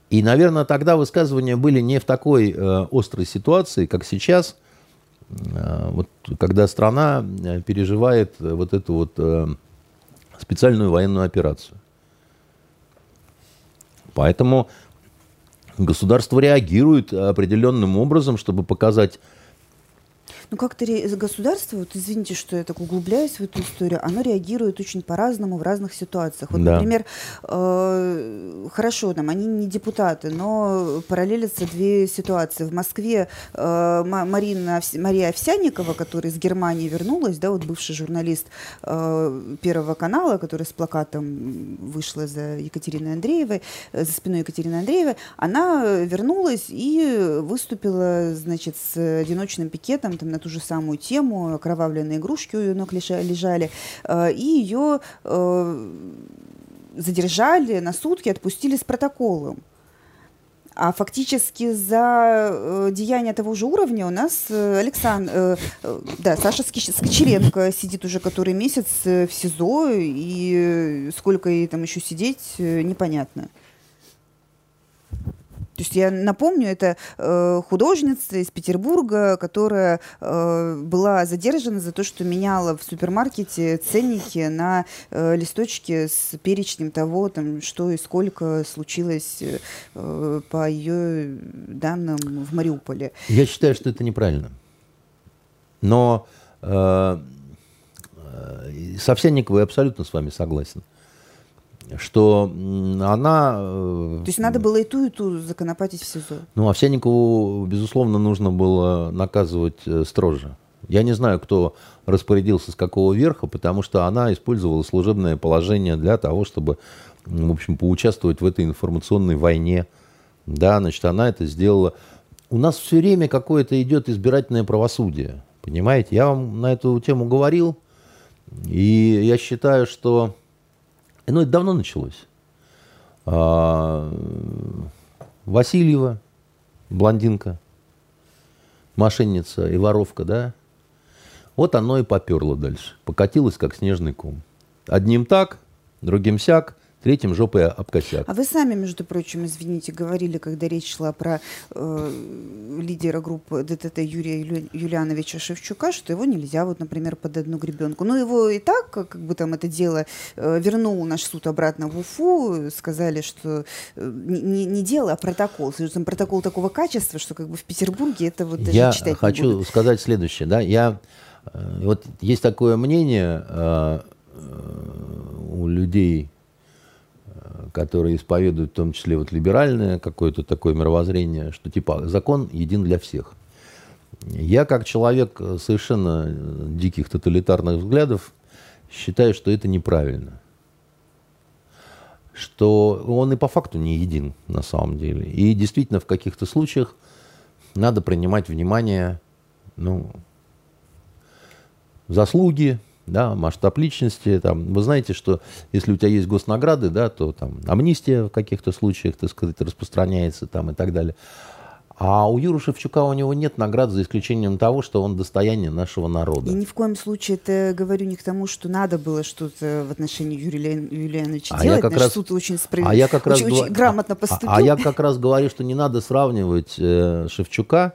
И, наверное, тогда высказывания были не в такой э, острой ситуации, как сейчас, э, вот, когда страна э, переживает вот эту вот э, специальную военную операцию. Поэтому государство реагирует определенным образом, чтобы показать ну, как-то ре... государство, вот извините, что я так углубляюсь в эту историю, оно реагирует очень по-разному в разных ситуациях. Вот, да. например, э, хорошо, там, они не депутаты, но параллелятся две ситуации. В Москве э, Марина, Мария Овсянникова, которая из Германии вернулась, да, вот бывший журналист э, Первого канала, которая с плакатом вышла за Екатериной Андреевой, э, за спиной Екатерины Андреевой, она вернулась и выступила, значит, с одиночным пикетом там, на ту же самую тему, окровавленные игрушки у ее ног лежали, э, и ее э, задержали на сутки, отпустили с протоколом. А фактически за э, деяния того же уровня у нас э, Александр, э, э, да, Саша Скочеленко сидит уже который месяц в СИЗО, и сколько ей там еще сидеть, непонятно. То есть я напомню, это э, художница из Петербурга, которая э, была задержана за то, что меняла в супермаркете ценники на э, листочки с перечнем того, там, что и сколько случилось э, по ее данным в Мариуполе. Я считаю, что это неправильно. Но э, э, со Овсянниковой абсолютно с вами согласен что она... Э, То есть надо было и ту, и ту законопатить в СИЗО? Ну, Овсянникову, безусловно, нужно было наказывать э, строже. Я не знаю, кто распорядился с какого верха, потому что она использовала служебное положение для того, чтобы, в общем, поучаствовать в этой информационной войне. Да, значит, она это сделала. У нас все время какое-то идет избирательное правосудие. Понимаете? Я вам на эту тему говорил. И я считаю, что ну, это давно началось. А, Васильева, блондинка, мошенница и воровка, да? Вот оно и поперло дальше. Покатилось, как снежный ком. Одним так, другим сяк, третьим жопой об косяк. А вы сами, между прочим, извините, говорили, когда речь шла про э, лидера группы ДТТ Юрия Юли, Юлиановича Шевчука, что его нельзя, вот, например, под одну гребенку. Ну, его и так, как бы там это дело, э, вернул наш суд обратно в Уфу, сказали, что э, не, не дело, а протокол. Там протокол такого качества, что как бы в Петербурге это вот даже Я читать хочу не будут. сказать следующее, да, я э, вот есть такое мнение э, э, у людей, которые исповедуют в том числе вот либеральное какое-то такое мировоззрение, что типа закон един для всех. Я как человек совершенно диких тоталитарных взглядов считаю, что это неправильно. Что он и по факту не един на самом деле. И действительно в каких-то случаях надо принимать внимание ну, заслуги, да, масштаб личности. Там, вы знаете, что если у тебя есть госнаграды, да, то там амнистия в каких-то случаях, так сказать, распространяется там, и так далее. А у Юры Шевчука у него нет наград, за исключением того, что он достояние нашего народа. И ни в коем случае это говорю не к тому, что надо было что-то в отношении Юрия Юлиановича а делать. Я как Наш раз, суд очень справедливо, а я как очень, раз, очень грамотно поступил. А, а я как раз говорю, что не надо сравнивать э, Шевчука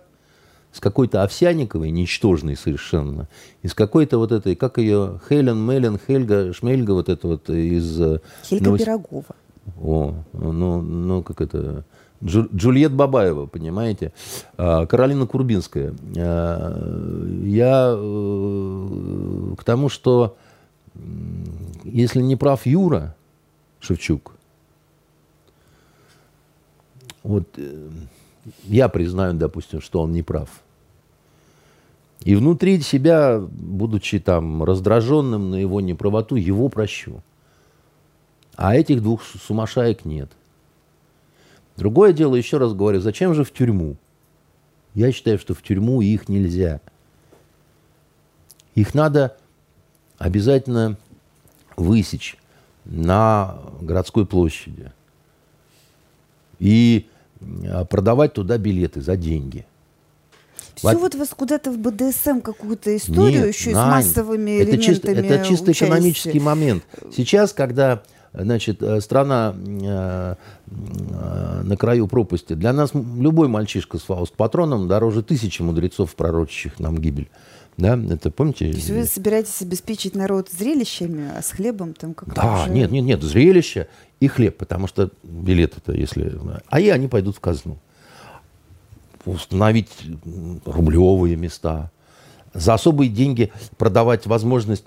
с какой-то Овсяниковой, ничтожной совершенно, и с какой-то вот этой, как ее, Хелен, Мелен, Хельга, Шмельга, вот это вот из... Э, Хельга Новос... Пирогова. О, ну, ну, как это... Джу, Джульет Бабаева, понимаете? А, Каролина Курбинская. А, я э, к тому, что если не прав Юра, Шевчук. Вот э, я признаю, допустим, что он не прав. И внутри себя, будучи там раздраженным на его неправоту, его прощу. А этих двух сумасшаек нет. Другое дело, еще раз говорю, зачем же в тюрьму? Я считаю, что в тюрьму их нельзя. Их надо обязательно высечь на городской площади и продавать туда билеты за деньги. Все вот вас куда-то в БДСМ какую-то историю Нет, еще Нань, с массовыми это элементами чисто, Это чисто участия. экономический момент. Сейчас, когда значит, э, страна э, э, на краю пропасти, для нас любой мальчишка с фауст-патроном дороже тысячи мудрецов, пророчащих нам гибель. Да, это помните? То есть вы собираетесь обеспечить народ зрелищами, а с хлебом там как-то Да, уже... нет, нет, нет, зрелище и хлеб, потому что билет это, если... А и они пойдут в казну. Установить рублевые места. За особые деньги продавать возможность,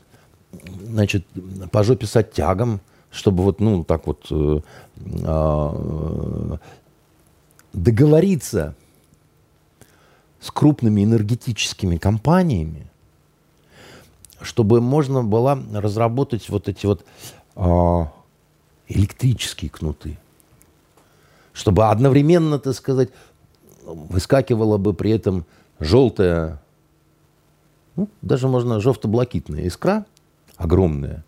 значит, по жопе с оттягом, чтобы вот, ну, так вот э, э, договориться с крупными энергетическими компаниями, чтобы можно было разработать вот эти вот э, электрические кнуты. Чтобы одновременно, так сказать, выскакивала бы при этом желтая, ну, даже можно желто-блакитная искра, огромная.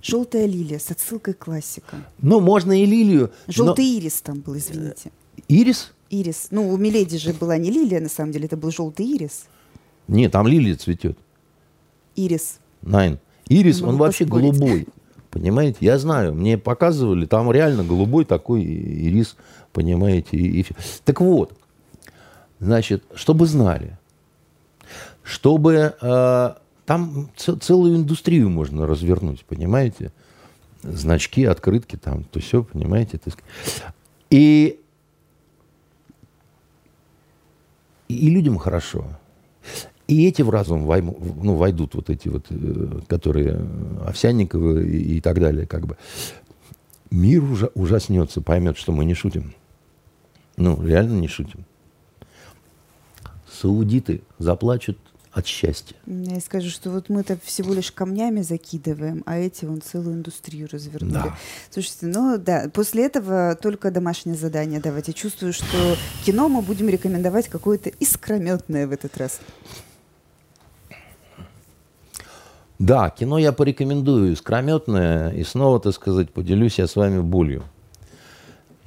Желтая лилия с отсылкой к классика. Ну, можно и лилию. Желтый но... ирис там был, извините. Ирис? Ирис. Ну, у Миледи же была не лилия, на самом деле, это был желтый ирис. Нет, там лилия цветет. Ирис. Найн. Ирис, он вообще поспорить. голубой. Понимаете? Я знаю, мне показывали, там реально голубой такой ирис, понимаете? И, и Так вот, значит, чтобы знали, чтобы э, там целую индустрию можно развернуть, понимаете? Значки, открытки там, то все, понимаете? И и людям хорошо. И эти в разум войму, ну, войдут вот эти вот, э, которые Овсянниковы и, и так далее, как бы. Мир уже ужаснется, поймет, что мы не шутим. Ну, реально не шутим. Саудиты заплачут от счастья. Я скажу, что вот мы-то всего лишь камнями закидываем, а эти вон целую индустрию развернули. Да. Слушайте, ну да, после этого только домашнее задание давать. Я чувствую, что кино мы будем рекомендовать какое-то искрометное в этот раз. Да, кино я порекомендую искрометное, и снова, так сказать, поделюсь я с вами болью.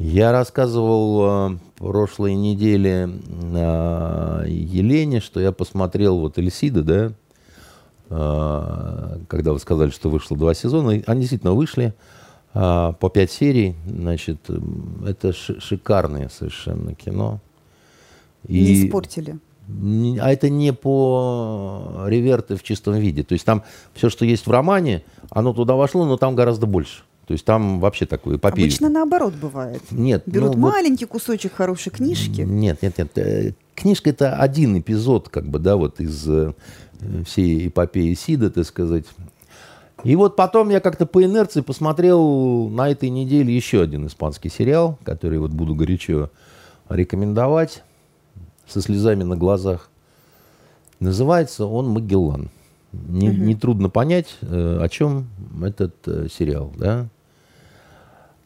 Я рассказывал э, прошлой неделе э, Елене, что я посмотрел вот Эльсида, да, э, когда вы сказали, что вышло два сезона. Они действительно вышли э, по пять серий. Значит, это шикарное совершенно кино. И... Не испортили. А это не по реверты в чистом виде. То есть там все, что есть в романе, оно туда вошло, но там гораздо больше. То есть там вообще такой эпопея. Обычно наоборот бывает. Нет. Берут ну, маленький вот... кусочек хорошей книжки. Нет, нет, нет. Э, книжка это один эпизод, как бы, да, вот из э, всей эпопеи Сида, так сказать. И вот потом я как-то по инерции посмотрел на этой неделе еще один испанский сериал, который вот буду горячо рекомендовать со слезами на глазах. Называется он «Магеллан». Не, угу. не трудно понять, э, о чем этот сериал, да?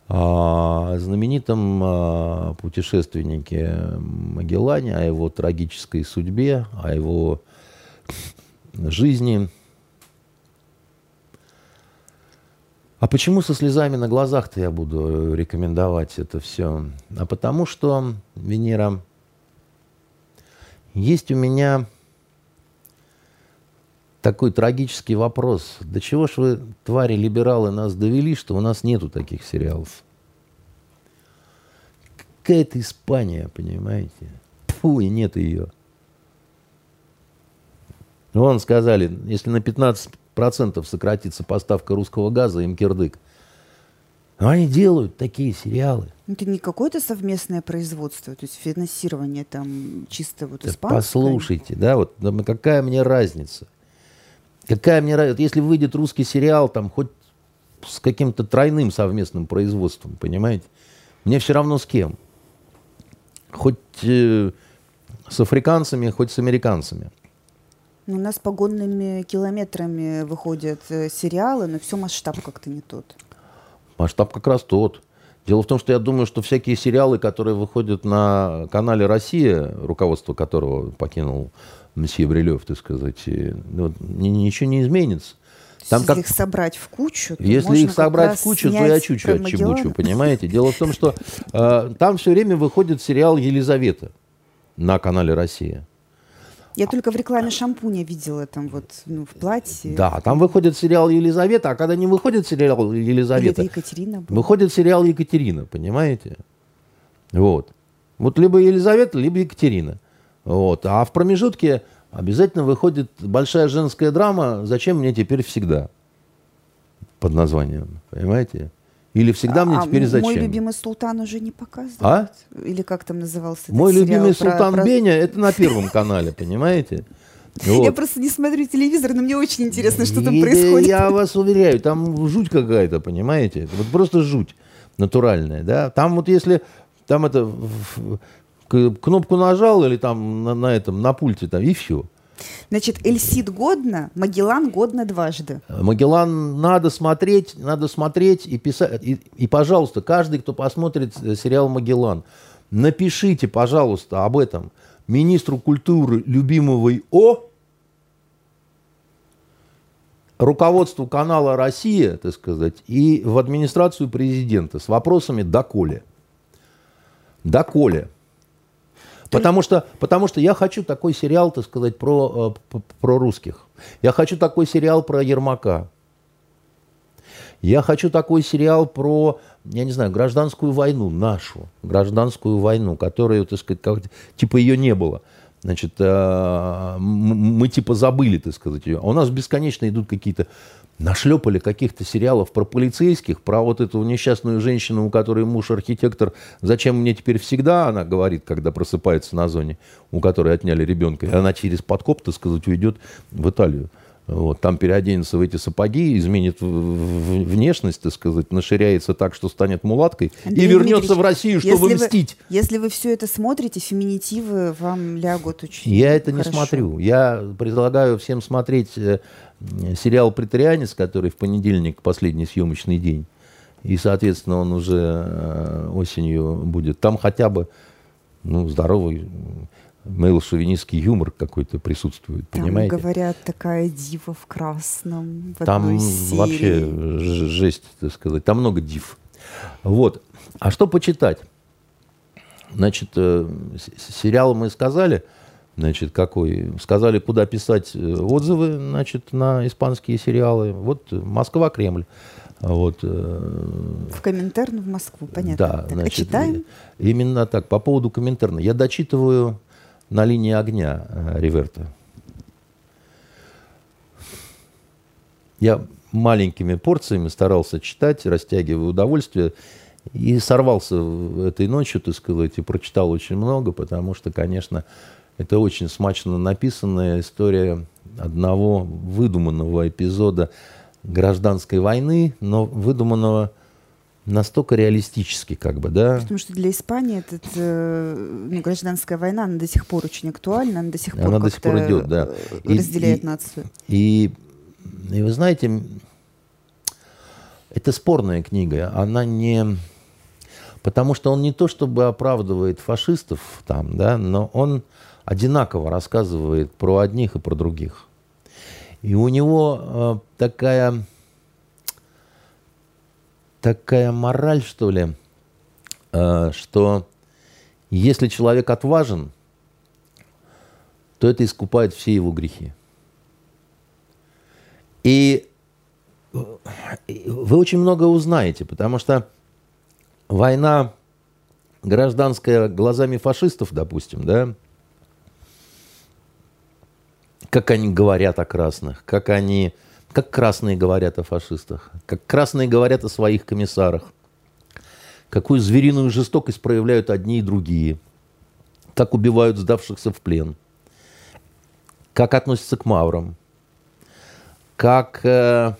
О знаменитом а, путешественнике Магеллане, о его трагической судьбе, о его жизни. А почему со слезами на глазах-то я буду рекомендовать это все? А потому что, Венера, есть у меня такой трагический вопрос. До чего ж вы, твари либералы, нас довели, что у нас нету таких сериалов? Какая-то Испания, понимаете? Фу, и нет ее. Вон сказали, если на 15% сократится поставка русского газа, им кирдык. Но они делают такие сериалы. Это не какое-то совместное производство, то есть финансирование там чисто вот испанское? Послушайте, да, вот какая мне разница? Какая мне разница, если выйдет русский сериал, там хоть с каким-то тройным совместным производством, понимаете? Мне все равно с кем. Хоть э, с африканцами, хоть с американцами. У нас погонными километрами выходят э, сериалы, но все масштаб как-то не тот. Масштаб как раз тот. Дело в том, что я думаю, что всякие сериалы, которые выходят на канале «Россия», руководство которого покинул месье Брилев, так сказать, ну, ничего не изменится. Там если как... их собрать в кучу, если их собрать в кучу, то я чуть-чуть отчебучу, понимаете? Дело в том, что э, там все время выходит сериал «Елизавета» на канале «Россия». Я только в рекламе шампуня видела там вот ну, в платье. Да, там выходит сериал Елизавета, а когда не выходит сериал Елизавета, Или Екатерина была. выходит сериал Екатерина, понимаете? Вот. Вот либо Елизавета, либо Екатерина. Вот. А в промежутке обязательно выходит большая женская драма «Зачем мне теперь всегда?» под названием, понимаете? Или всегда мне а, теперь зачем? Мой любимый султан уже не показывает? А? Или как там назывался Мой любимый про, султан про... Беня, это на первом канале, понимаете? Вот. Я просто не смотрю телевизор, но мне очень интересно, что там происходит. Я вас уверяю, там жуть какая-то, понимаете? Вот просто жуть натуральная, да? Там вот если там это кнопку нажал или там на, на этом на пульте там и все. Значит, Эльсид годно, Магеллан годно дважды. Магеллан надо смотреть, надо смотреть и писать. И, и, пожалуйста, каждый, кто посмотрит э, сериал Магеллан, напишите, пожалуйста, об этом министру культуры любимого О, руководству канала «Россия», так сказать, и в администрацию президента с вопросами «доколе». Доколе. Потому что, потому что я хочу такой сериал, так сказать, про, э, про русских. Я хочу такой сериал про Ермака. Я хочу такой сериал про, я не знаю, гражданскую войну, нашу гражданскую войну, которую, так сказать, как, типа ее не было. Значит, э, мы типа забыли, так сказать, ее. А у нас бесконечно идут какие-то нашлепали каких-то сериалов про полицейских, про вот эту несчастную женщину, у которой муж архитектор. Зачем мне теперь всегда, она говорит, когда просыпается на зоне, у которой отняли ребенка, и она через подкоп, так сказать, уйдет в Италию. Вот, там переоденется в эти сапоги, изменит внешность, так сказать, наширяется так, что станет мулаткой Андрей и вернется в Россию, чтобы если мстить. Вы, если вы все это смотрите, феминитивы вам лягут очень Я это хорошо. не смотрю. Я предлагаю всем смотреть э, сериал «Претарианец», который в понедельник последний съемочный день. И, соответственно, он уже э, осенью будет. Там хотя бы ну, здоровый мейл-шовинистский юмор какой-то присутствует, Там, понимаете? говорят, такая дива в красном в Там вообще жесть, так сказать. Там много див. Вот. А что почитать? Значит, э, сериал мы сказали, значит, какой? Сказали, куда писать э, отзывы, значит, на испанские сериалы. Вот Москва, Кремль. Вот. Э, в Коминтерн в Москву, понятно. Да, так, значит, а читаем? Именно так. По поводу Коминтерна. Я дочитываю на линии огня э, Риверта. Я маленькими порциями старался читать, растягивая удовольствие, и сорвался этой ночью, так сказать, и прочитал очень много, потому что, конечно, это очень смачно написанная история одного выдуманного эпизода гражданской войны, но выдуманного настолько реалистически, как бы, да. Потому что для Испании этот, э, ну, гражданская война, она до сих пор очень актуальна, она до сих пор, она до сих пор идет, да. разделяет и, нацию. И, и, и вы знаете, это спорная книга, она не... Потому что он не то чтобы оправдывает фашистов там, да, но он одинаково рассказывает про одних и про других. И у него э, такая такая мораль, что ли, э, что если человек отважен, то это искупает все его грехи. И вы очень много узнаете, потому что война гражданская глазами фашистов, допустим, да, как они говорят о красных, как они как красные говорят о фашистах, как красные говорят о своих комиссарах, какую звериную жестокость проявляют одни и другие, как убивают сдавшихся в плен, как относятся к маврам, как... Э,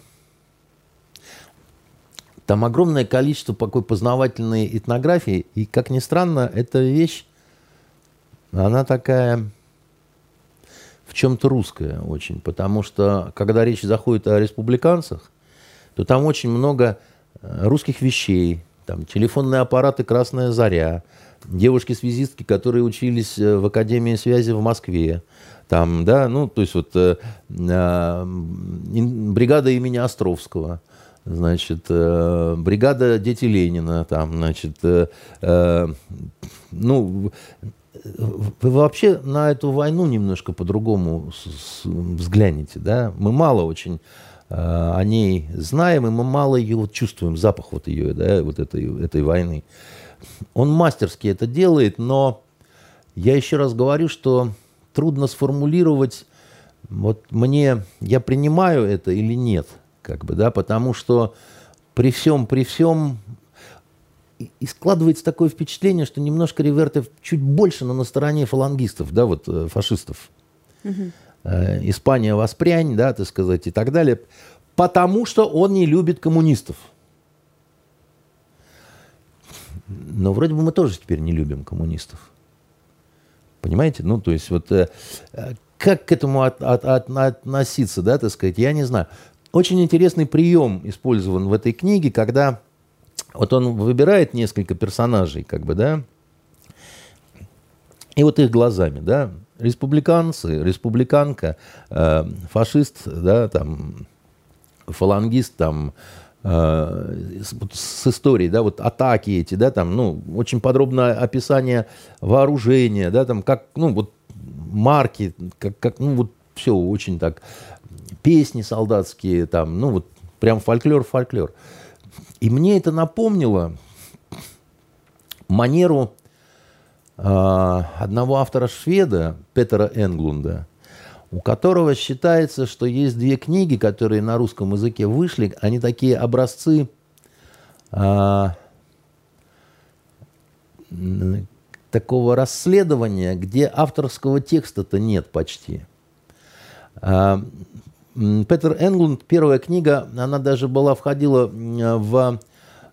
Там огромное количество такой познавательной этнографии. И, как ни странно, эта вещь, она такая чем-то русская очень. Потому что, когда речь заходит о республиканцах, то там очень много э, русских вещей. Там телефонные аппараты «Красная заря», девушки-связистки, которые учились э, в Академии связи в Москве. Там, да, ну, то есть вот э, э, бригада имени Островского – значит, э, бригада Дети Ленина, там, значит, э, э, ну, вы вообще на эту войну немножко по-другому взглянете, да? Мы мало очень э, о ней знаем, и мы мало ее вот чувствуем, запах вот ее, да, вот этой, этой войны. Он мастерски это делает, но я еще раз говорю, что трудно сформулировать, вот мне, я принимаю это или нет – как бы, да, потому что при всем, при всем и складывается такое впечатление, что немножко Риверте чуть больше, но на стороне фалангистов, да, вот э, фашистов. Угу. Испания воспрянь, да, так сказать, и так далее, потому что он не любит коммунистов. Но вроде бы мы тоже теперь не любим коммунистов. Понимаете? Ну, то есть вот э, как к этому от, от, от, относиться, да, так сказать, я не знаю. Очень интересный прием использован в этой книге, когда вот он выбирает несколько персонажей, как бы, да, и вот их глазами, да, республиканцы, республиканка, э, фашист, да, там, фалангист, там, э, с, историей, да, вот атаки эти, да, там, ну, очень подробное описание вооружения, да, там, как, ну, вот марки, как, как ну, вот все очень так песни солдатские, там, ну вот прям фольклор, фольклор. И мне это напомнило манеру э, одного автора шведа, Петера Энглунда, у которого считается, что есть две книги, которые на русском языке вышли, они такие образцы э, такого расследования, где авторского текста-то нет почти. А, Петер Энглунд, первая книга, она даже была, входила в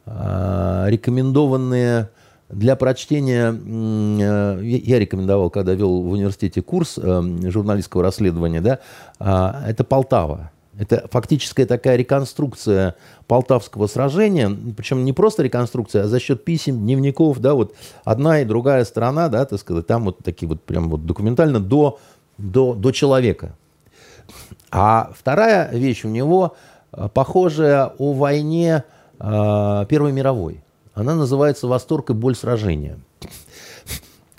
а, рекомендованные для прочтения, я рекомендовал, когда вел в университете курс э, журналистского расследования, да, а, это Полтава. Это фактическая такая реконструкция Полтавского сражения, причем не просто реконструкция, а за счет писем, дневников, да, вот одна и другая сторона, да, так сказать, там вот такие вот прям вот документально до, до, до человека. А вторая вещь у него э, похожая о войне э, Первой мировой. Она называется «Восторг и боль сражения».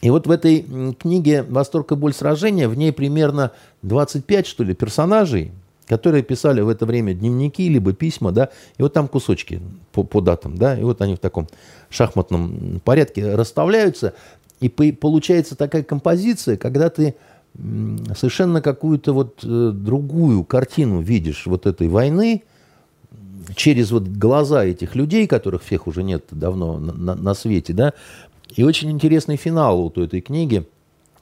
И вот в этой книге «Восторг и боль сражения» в ней примерно 25, что ли, персонажей, которые писали в это время дневники, либо письма, да, и вот там кусочки по, по датам, да, и вот они в таком шахматном порядке расставляются, и получается такая композиция, когда ты совершенно какую-то вот э, другую картину видишь вот этой войны через вот глаза этих людей, которых всех уже нет давно на, на, на свете, да, и очень интересный финал вот у этой книги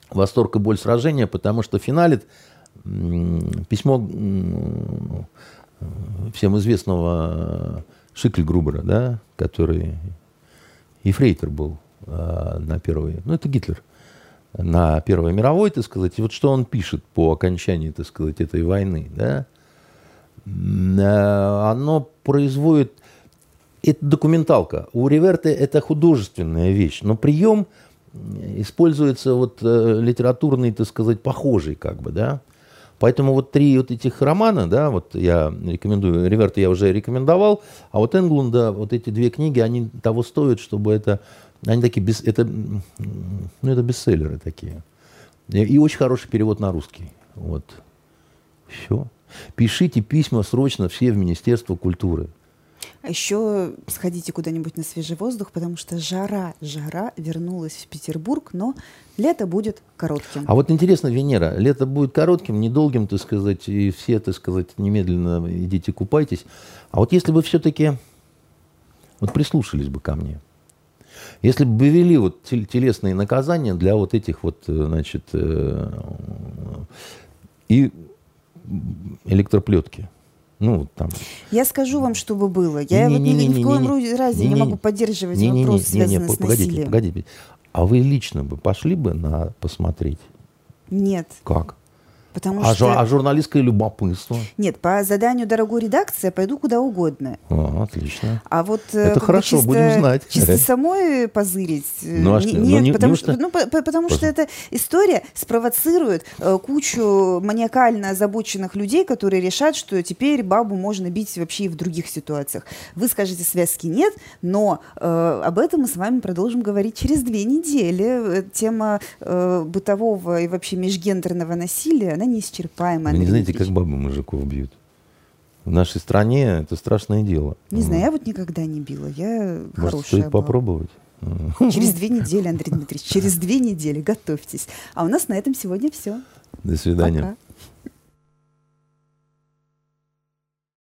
«Восторг и боль сражения», потому что финалит письмо всем известного Шикльгрубера, да, который ефрейтор был а, на первой, ну это Гитлер, на Первой мировой, так сказать, и вот что он пишет по окончании, так сказать, этой войны, да, э, оно производит... Это документалка. У Риверты это художественная вещь, но прием используется вот э, литературный, так сказать, похожий как бы, да. Поэтому вот три вот этих романа, да, вот я рекомендую, Риверта я уже рекомендовал, а вот Энглунда, вот эти две книги, они того стоят, чтобы это они такие, без, это, ну, это бестселлеры такие. И, и очень хороший перевод на русский. Вот. Все. Пишите письма срочно все в Министерство культуры. А еще сходите куда-нибудь на свежий воздух, потому что жара, жара вернулась в Петербург, но лето будет коротким. А вот интересно, Венера, лето будет коротким, недолгим, так сказать, и все, так сказать, немедленно идите купайтесь. А вот если вы все-таки вот прислушались бы ко мне – если бы ввели вот телесные наказания для вот этих вот, э, значит, э, и электроплетки, Ну, там. Я скажу вам, что бы было. Я вот ни, ни в коем разе не могу поддерживать вопрос, связанный с насилием. Погодите, а вы лично бы пошли бы на посмотреть? Нет. Как? Потому а, что... а журналистское любопытство? Нет, по заданию дорогой редакции я пойду куда угодно. А, отлично. А вот э, это хорошо, чисто, будем знать. Чисто самой позырить. Э, ну, а что? Нет, ну, не, потому, что, ну, по, потому что эта история спровоцирует э, кучу маниакально озабоченных людей, которые решат, что теперь бабу можно бить вообще и в других ситуациях. Вы скажете, связки нет, но э, об этом мы с вами продолжим говорить через две недели. Э, тема э, бытового и вообще межгендерного насилия она неисчерпаемая. Вы не знаете, как бабы мужиков бьют? В нашей стране это страшное дело. Не знаю, я вот никогда не била. Я Может, хорошая стоит баба. попробовать? Через две недели, Андрей Дмитриевич, через две недели готовьтесь. А у нас на этом сегодня все. До свидания. Пока.